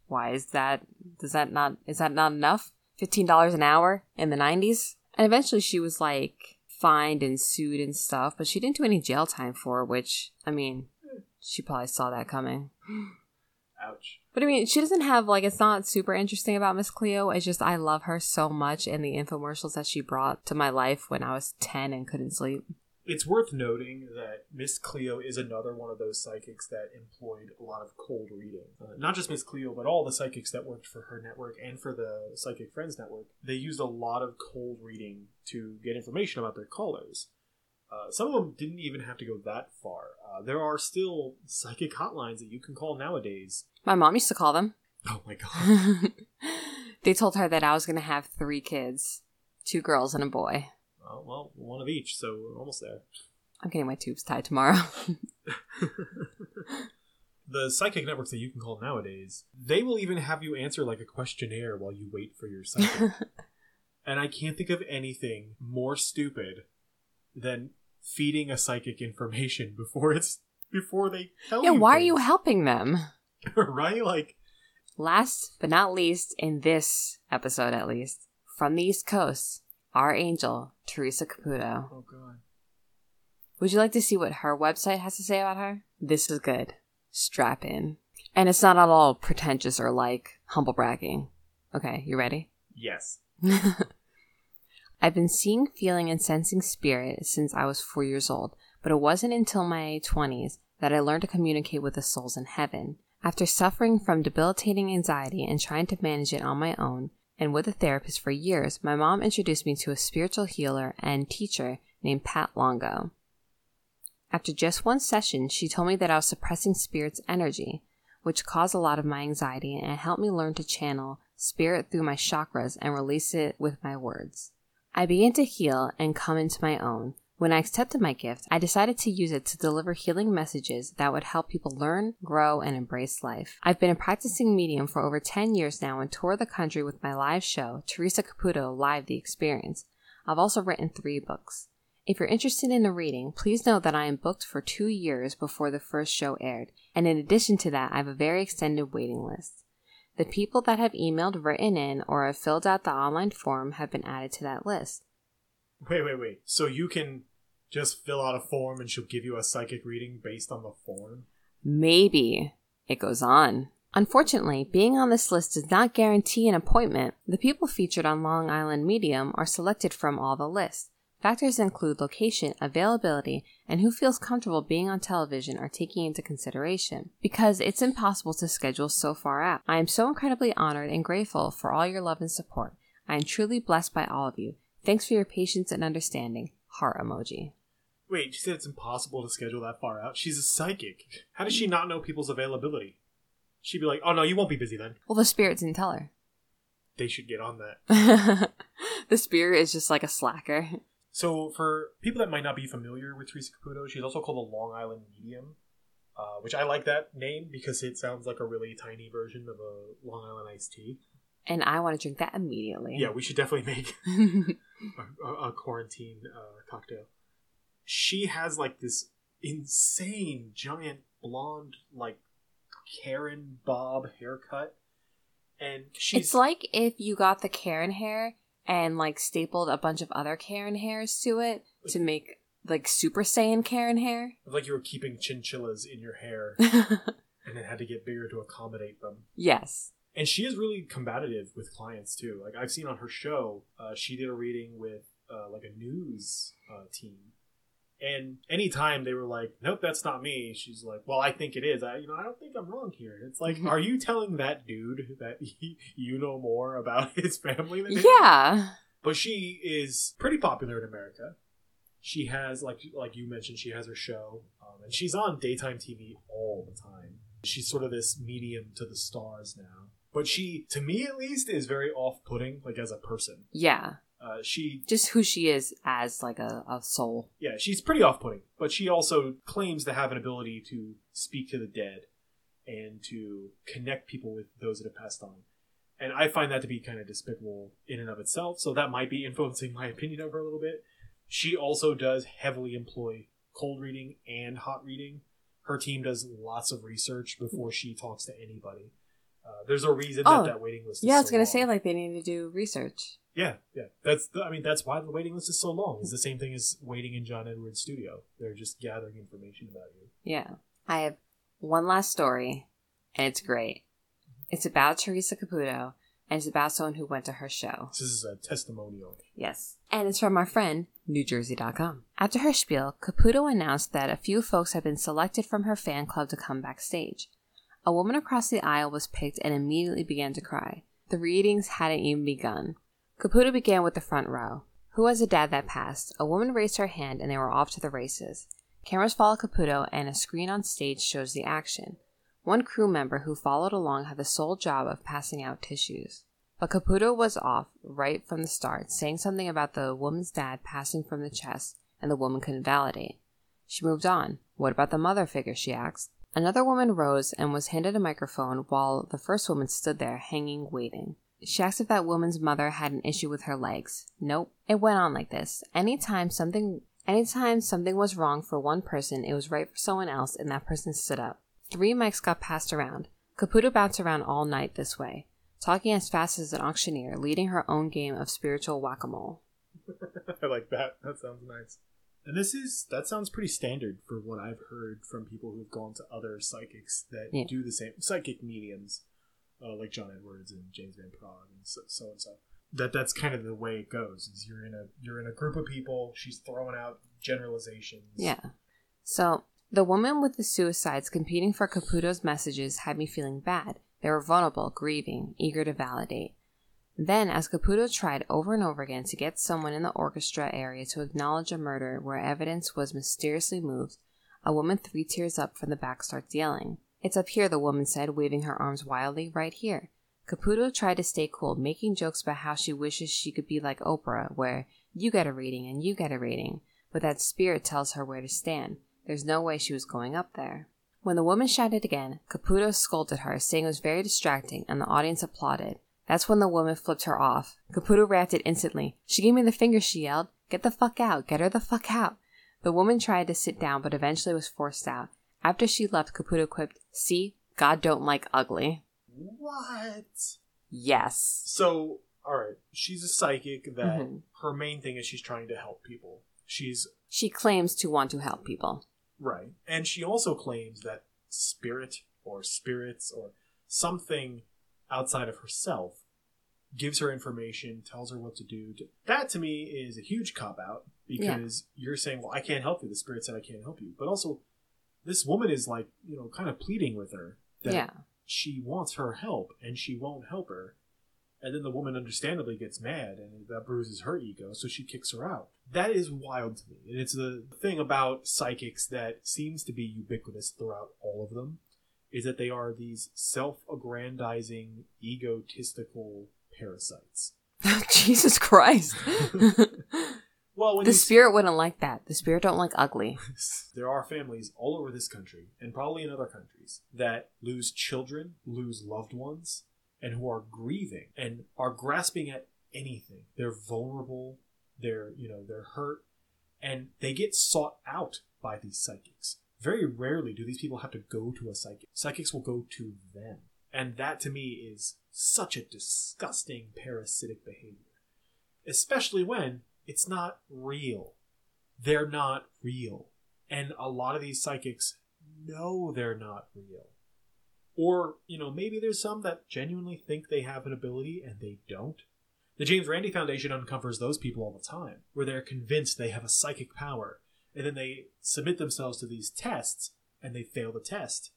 why is that does that not is that not enough? $15 an hour in the 90s? And eventually she was like fined and sued and stuff, but she didn't do any jail time for it, which I mean, She probably saw that coming. <gasps> Ouch. But I mean, she doesn't have like it's not super interesting about Miss Cleo. It's just I love her so much and the infomercials that she brought to my life when I was ten and couldn't sleep. It's worth noting that Miss Cleo is another one of those psychics that employed a lot of cold reading. Uh, not just Miss Cleo, but all the psychics that worked for her network and for the Psychic Friends network. They used a lot of cold reading to get information about their callers. Uh, some of them didn't even have to go that far. Uh, there are still psychic hotlines that you can call nowadays. My mom used to call them. Oh my god. <laughs> they told her that I was going to have three kids two girls and a boy. Oh, well, one of each, so we're almost there. I'm getting my tubes tied tomorrow. <laughs> <laughs> the psychic networks that you can call nowadays, they will even have you answer like a questionnaire while you wait for your psychic. <laughs> and I can't think of anything more stupid than feeding a psychic information before it's before they tell yeah, you. why are you helping them? right? Like Last but not least, in this episode at least, from the East Coast, our angel, Teresa Caputo. Oh god. Would you like to see what her website has to say about her? This is good. Strap in. And it's not at all pretentious or like humble bragging. Okay, you ready? Yes. <laughs> I've been seeing, feeling, and sensing spirit since I was four years old, but it wasn't until my 20s that I learned to communicate with the souls in heaven. After suffering from debilitating anxiety and trying to manage it on my own, and with a therapist for years, my mom introduced me to a spiritual healer and teacher named Pat Longo. After just one session, she told me that I was suppressing spirit's energy, which caused a lot of my anxiety and helped me learn to channel spirit through my chakras and release it with my words. I began to heal and come into my own. When I accepted my gift, I decided to use it to deliver healing messages that would help people learn, grow, and embrace life. I've been a practicing medium for over 10 years now and tour the country with my live show, Teresa Caputo Live The Experience. I've also written three books. If you're interested in a reading, please know that I am booked for two years before the first show aired, and in addition to that, I have a very extended waiting list. The people that have emailed, written in, or have filled out the online form have been added to that list. Wait, wait, wait. So you can just fill out a form and she'll give you a psychic reading based on the form? Maybe. It goes on. Unfortunately, being on this list does not guarantee an appointment. The people featured on Long Island Medium are selected from all the lists. Factors include location, availability, and who feels comfortable being on television are taken into consideration. Because it's impossible to schedule so far out. I am so incredibly honored and grateful for all your love and support. I am truly blessed by all of you. Thanks for your patience and understanding. Heart emoji. Wait, she said it's impossible to schedule that far out. She's a psychic. How does she not know people's availability? She'd be like, "Oh no, you won't be busy then." Well, the spirit didn't tell her. They should get on that. <laughs> the spirit is just like a slacker. So, for people that might not be familiar with Teresa Caputo, she's also called the Long Island Medium, uh, which I like that name because it sounds like a really tiny version of a Long Island iced tea. And I want to drink that immediately. Yeah, we should definitely make <laughs> a, a, a quarantine uh, cocktail. She has like this insane giant blonde, like Karen Bob haircut, and she's it's like if you got the Karen hair and like stapled a bunch of other Karen hairs to it to make like Super Saiyan Karen hair. like you were keeping chinchillas in your hair <laughs> and then had to get bigger to accommodate them. yes. and she is really combative with clients too. Like I've seen on her show, uh, she did a reading with uh, like a news uh, team, and anytime they were like, "Nope, that's not me," she's like, "Well, I think it is. I, you know, I don't think I'm wrong here." And it's like, are you telling that dude that <laughs> he, you know more about <laughs> his family than him? Yeah. But she is pretty popular in America. She has, like like you mentioned, she has her show, um, and she's on daytime TV all the time. She's sort of this medium to the stars now. But she, to me at least, is very off-putting, like as a person. Yeah. Uh, she, Just who she is as like a, a soul. yeah, she's pretty off-putting. But she also claims to have an ability to speak to the dead and to connect people with those that have passed on. And I find that to be kind of despicable in and of itself. So that might be influencing my opinion of her a little bit. She also does heavily employ cold reading and hot reading. Her team does lots of research before she talks to anybody. Uh, there's a reason Oh, that that waiting list. Is Yeah, I was so gonna long. say like they need to do research. Yeah, yeah. That's the, I mean that's why the waiting list is so long. It's the same thing as waiting in John Edwards' studio. They're just gathering information about you. Yeah. I have one last story, and it's great. It's about Teresa Caputo, and it's about someone who went to her show. This is a testimonial. Yes. And it's from our friend, NewJersey.com. After her spiel, Caputo announced that a few folks had been selected from her fan club to come backstage. A woman across the aisle was picked and immediately began to cry. The readings hadn't even begun. Caputo began with the front row. Who has a dad that passed? A woman raised her hand and they were off to the races. Cameras follow Caputo and a screen on stage shows the action. One crew member who followed along had the sole job of passing out tissues. But Caputo was off right from the start, saying something about the woman's dad passing from the chest, and the woman couldn't validate. She moved on. What about the mother figure? she asked. Another woman rose and was handed a microphone while the first woman stood there, hanging, waiting. She asked if that woman's mother had an issue with her legs. Nope. It went on like this. Anytime something anytime something was wrong for one person, it was right for someone else, and that person stood up. Three mics got passed around. Caputo bounced around all night this way, talking as fast as an auctioneer, leading her own game of spiritual whack a mole. <laughs> I like that. That sounds nice. And this is that sounds pretty standard for what I've heard from people who've gone to other psychics that Yeah. do the same psychic mediums, uh, like John Edwards and James Van Praagh and so, so and so. That that's kind of the way it goes. Is you're in a you're in a group of people. She's throwing out generalizations. Yeah. So, the woman with the suicides competing for Caputo's messages had me feeling bad. They were vulnerable, grieving, eager to validate. Then, as Caputo tried over and over again to get someone in the orchestra area to acknowledge a murder where evidence was mysteriously moved, a woman three tiers up from the back starts yelling. It's up here, the woman said, waving her arms wildly, right here. Caputo tried to stay cool, making jokes about how she wishes she could be like Oprah, where you get a reading and you get a reading, but that spirit tells her where to stand. There's no way she was going up there. When the woman shouted again, Caputo scolded her, saying it was very distracting, and the audience applauded. That's when the woman flipped her off. Caputo reacted instantly. She gave me the finger, she yelled. Get the fuck out. Get her the fuck out. The woman tried to sit down, but eventually was forced out. After she left, Caputo quipped, See, God don't like ugly. What? Yes. So, all right, she's a psychic that Mhm. her main thing is she's trying to help people. She's She claims to want to help people. right, and she also claims that spirit or spirits or something outside of herself gives her information, tells her what to do. That to me is a huge cop out because you're saying, "Well, I can't help you." The spirit said, "I can't help you," but also this woman is like, you know, kind of pleading with her that Yeah. she wants her help and she won't help her. And then the woman understandably gets mad and that bruises her ego, so she kicks her out. That is wild to me. And it's the thing about psychics that seems to be ubiquitous throughout all of them is that they are these self aggrandizing, egotistical parasites. <laughs> Jesus Christ. <laughs> <laughs> Well, the spirit wouldn't like that. The spirit don't like ugly. <laughs> there are families all over this country and probably in other countries that lose children, lose loved ones, and who are grieving and are grasping at anything. They're vulnerable, they're, you know, they're hurt, and they get sought out by these psychics. Very rarely do these people have to go to a psychic. Psychics will go to them. And that to me is such a disgusting parasitic behavior. Especially when it's not real they're not real. And a lot of these psychics know they're not real. Or, you know, maybe there's some that genuinely think they have an ability and they don't. The James Randi Foundation uncovers those people all the time, where they're convinced they have a psychic power, and then they submit themselves to these tests, and they fail the test.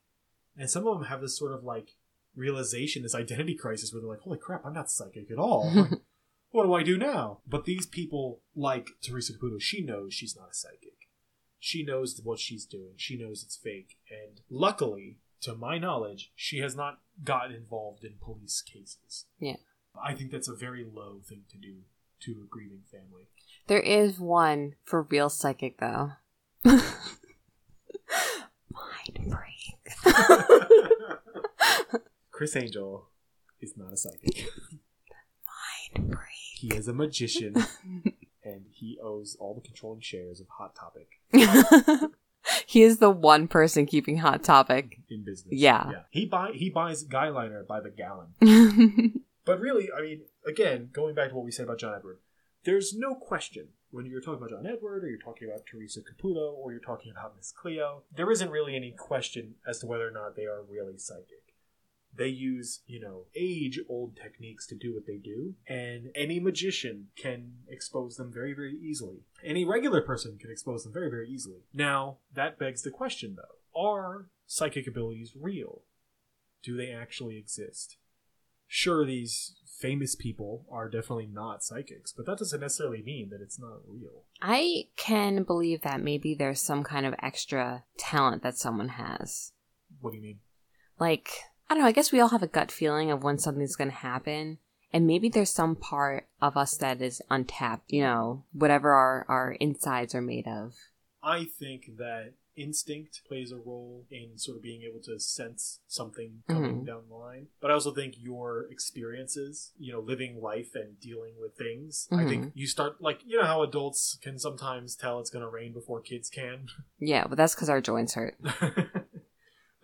And some of them have this sort of like realization, this identity crisis, where they're like, holy crap, I'm not psychic at all. <laughs> What do I do now? But these people, like Teresa Caputo, she knows she's not a psychic. She knows what she's doing. She knows it's fake. And luckily, to my knowledge, she has not gotten involved in police cases. Yeah. I think that's a very low thing to do to a grieving family. There is one for real psychic though. Mind break. <laughs> Criss Angel is not a psychic. Break. He is a magician, <laughs> and he owes all the controlling shares of Hot Topic <laughs> he is the one person keeping Hot Topic. in business. Yeah. yeah. He buy he buys Guyliner by the gallon. <laughs> But really, I mean, again, going back to what we said about John Edward, there's no question when you're talking about John Edward, or you're talking about Teresa Caputo, or you're talking about Miss Cleo, there isn't really any question as to whether or not they are really psychic they use you know age old techniques to do what they do and any magician can expose them very very easily. Any regular person can expose them very very easily. Now that begs the question though. Are psychic abilities real? Do they actually exist? Sure these famous people are definitely not psychics but that doesn't necessarily mean that it's not real. I can believe that maybe there's some kind of extra talent that someone has. what do you mean? Like, I don't know, I guess we all have a gut feeling of when something's going to happen. And maybe there's some part of us that is untapped, you know, whatever our, our insides are made of. I think that instinct plays a role in sort of being able to sense something coming Mhm. down the line. But I also think your experiences, you know, living life and dealing with things, I think you start like you know how adults can sometimes tell it's going to rain before kids can. <laughs> Yeah, but that's because our joints hurt. <laughs>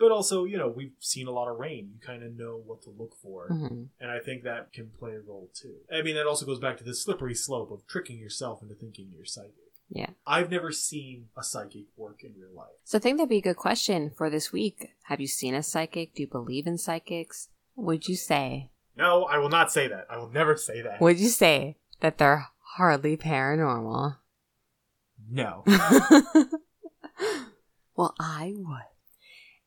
but also, you know, we've seen a lot of rain. You kind of know what to look for. hmm And I think that can play a role too. I mean, that also goes back to the slippery slope of tricking yourself into thinking you're psychic. Yeah. I've never seen a psychic work in real life. So I think that'd be a good question for this week. Have you seen a psychic? Do you believe in psychics? Would you say, No, I will not say that. I will never say that. would you say that they're hardly paranormal? No. <laughs> well, I would.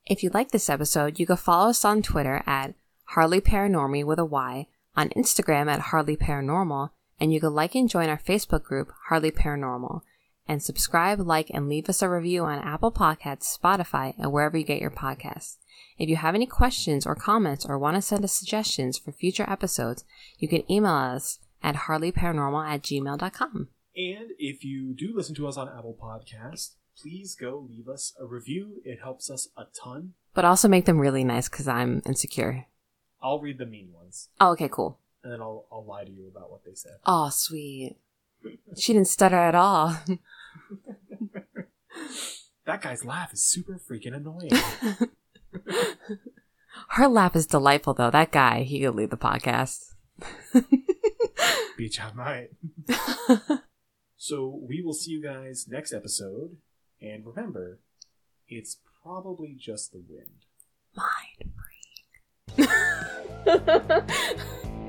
If you like this episode, you can follow us on Twitter at Harley Paranormy with a Y, on Instagram at Harley Paranormal, and you can like and join our Facebook group, Harley Paranormal, and subscribe, like, and leave us a review on Apple Podcasts, Spotify, and wherever you get your podcasts. If you have any questions or comments or want to send us suggestions for future episodes, you can email us at harleyparanormal at gmail.com. and if you do listen to us on Apple Podcast, please go leave us a review. It helps us a ton. But also make them really nice because I'm insecure. I'll read the mean ones, Oh, okay, cool. and then I'll, I'll lie to you about what they said. Oh, sweet. She didn't stutter at all. <laughs> That guy's laugh is super freaking annoying. <laughs> Her laugh is delightful, though. That guy, he could lead the podcast. Beach I might. <laughs> So we will see you guys next episode. And remember, it's probably just the wind. Mind freak. <laughs>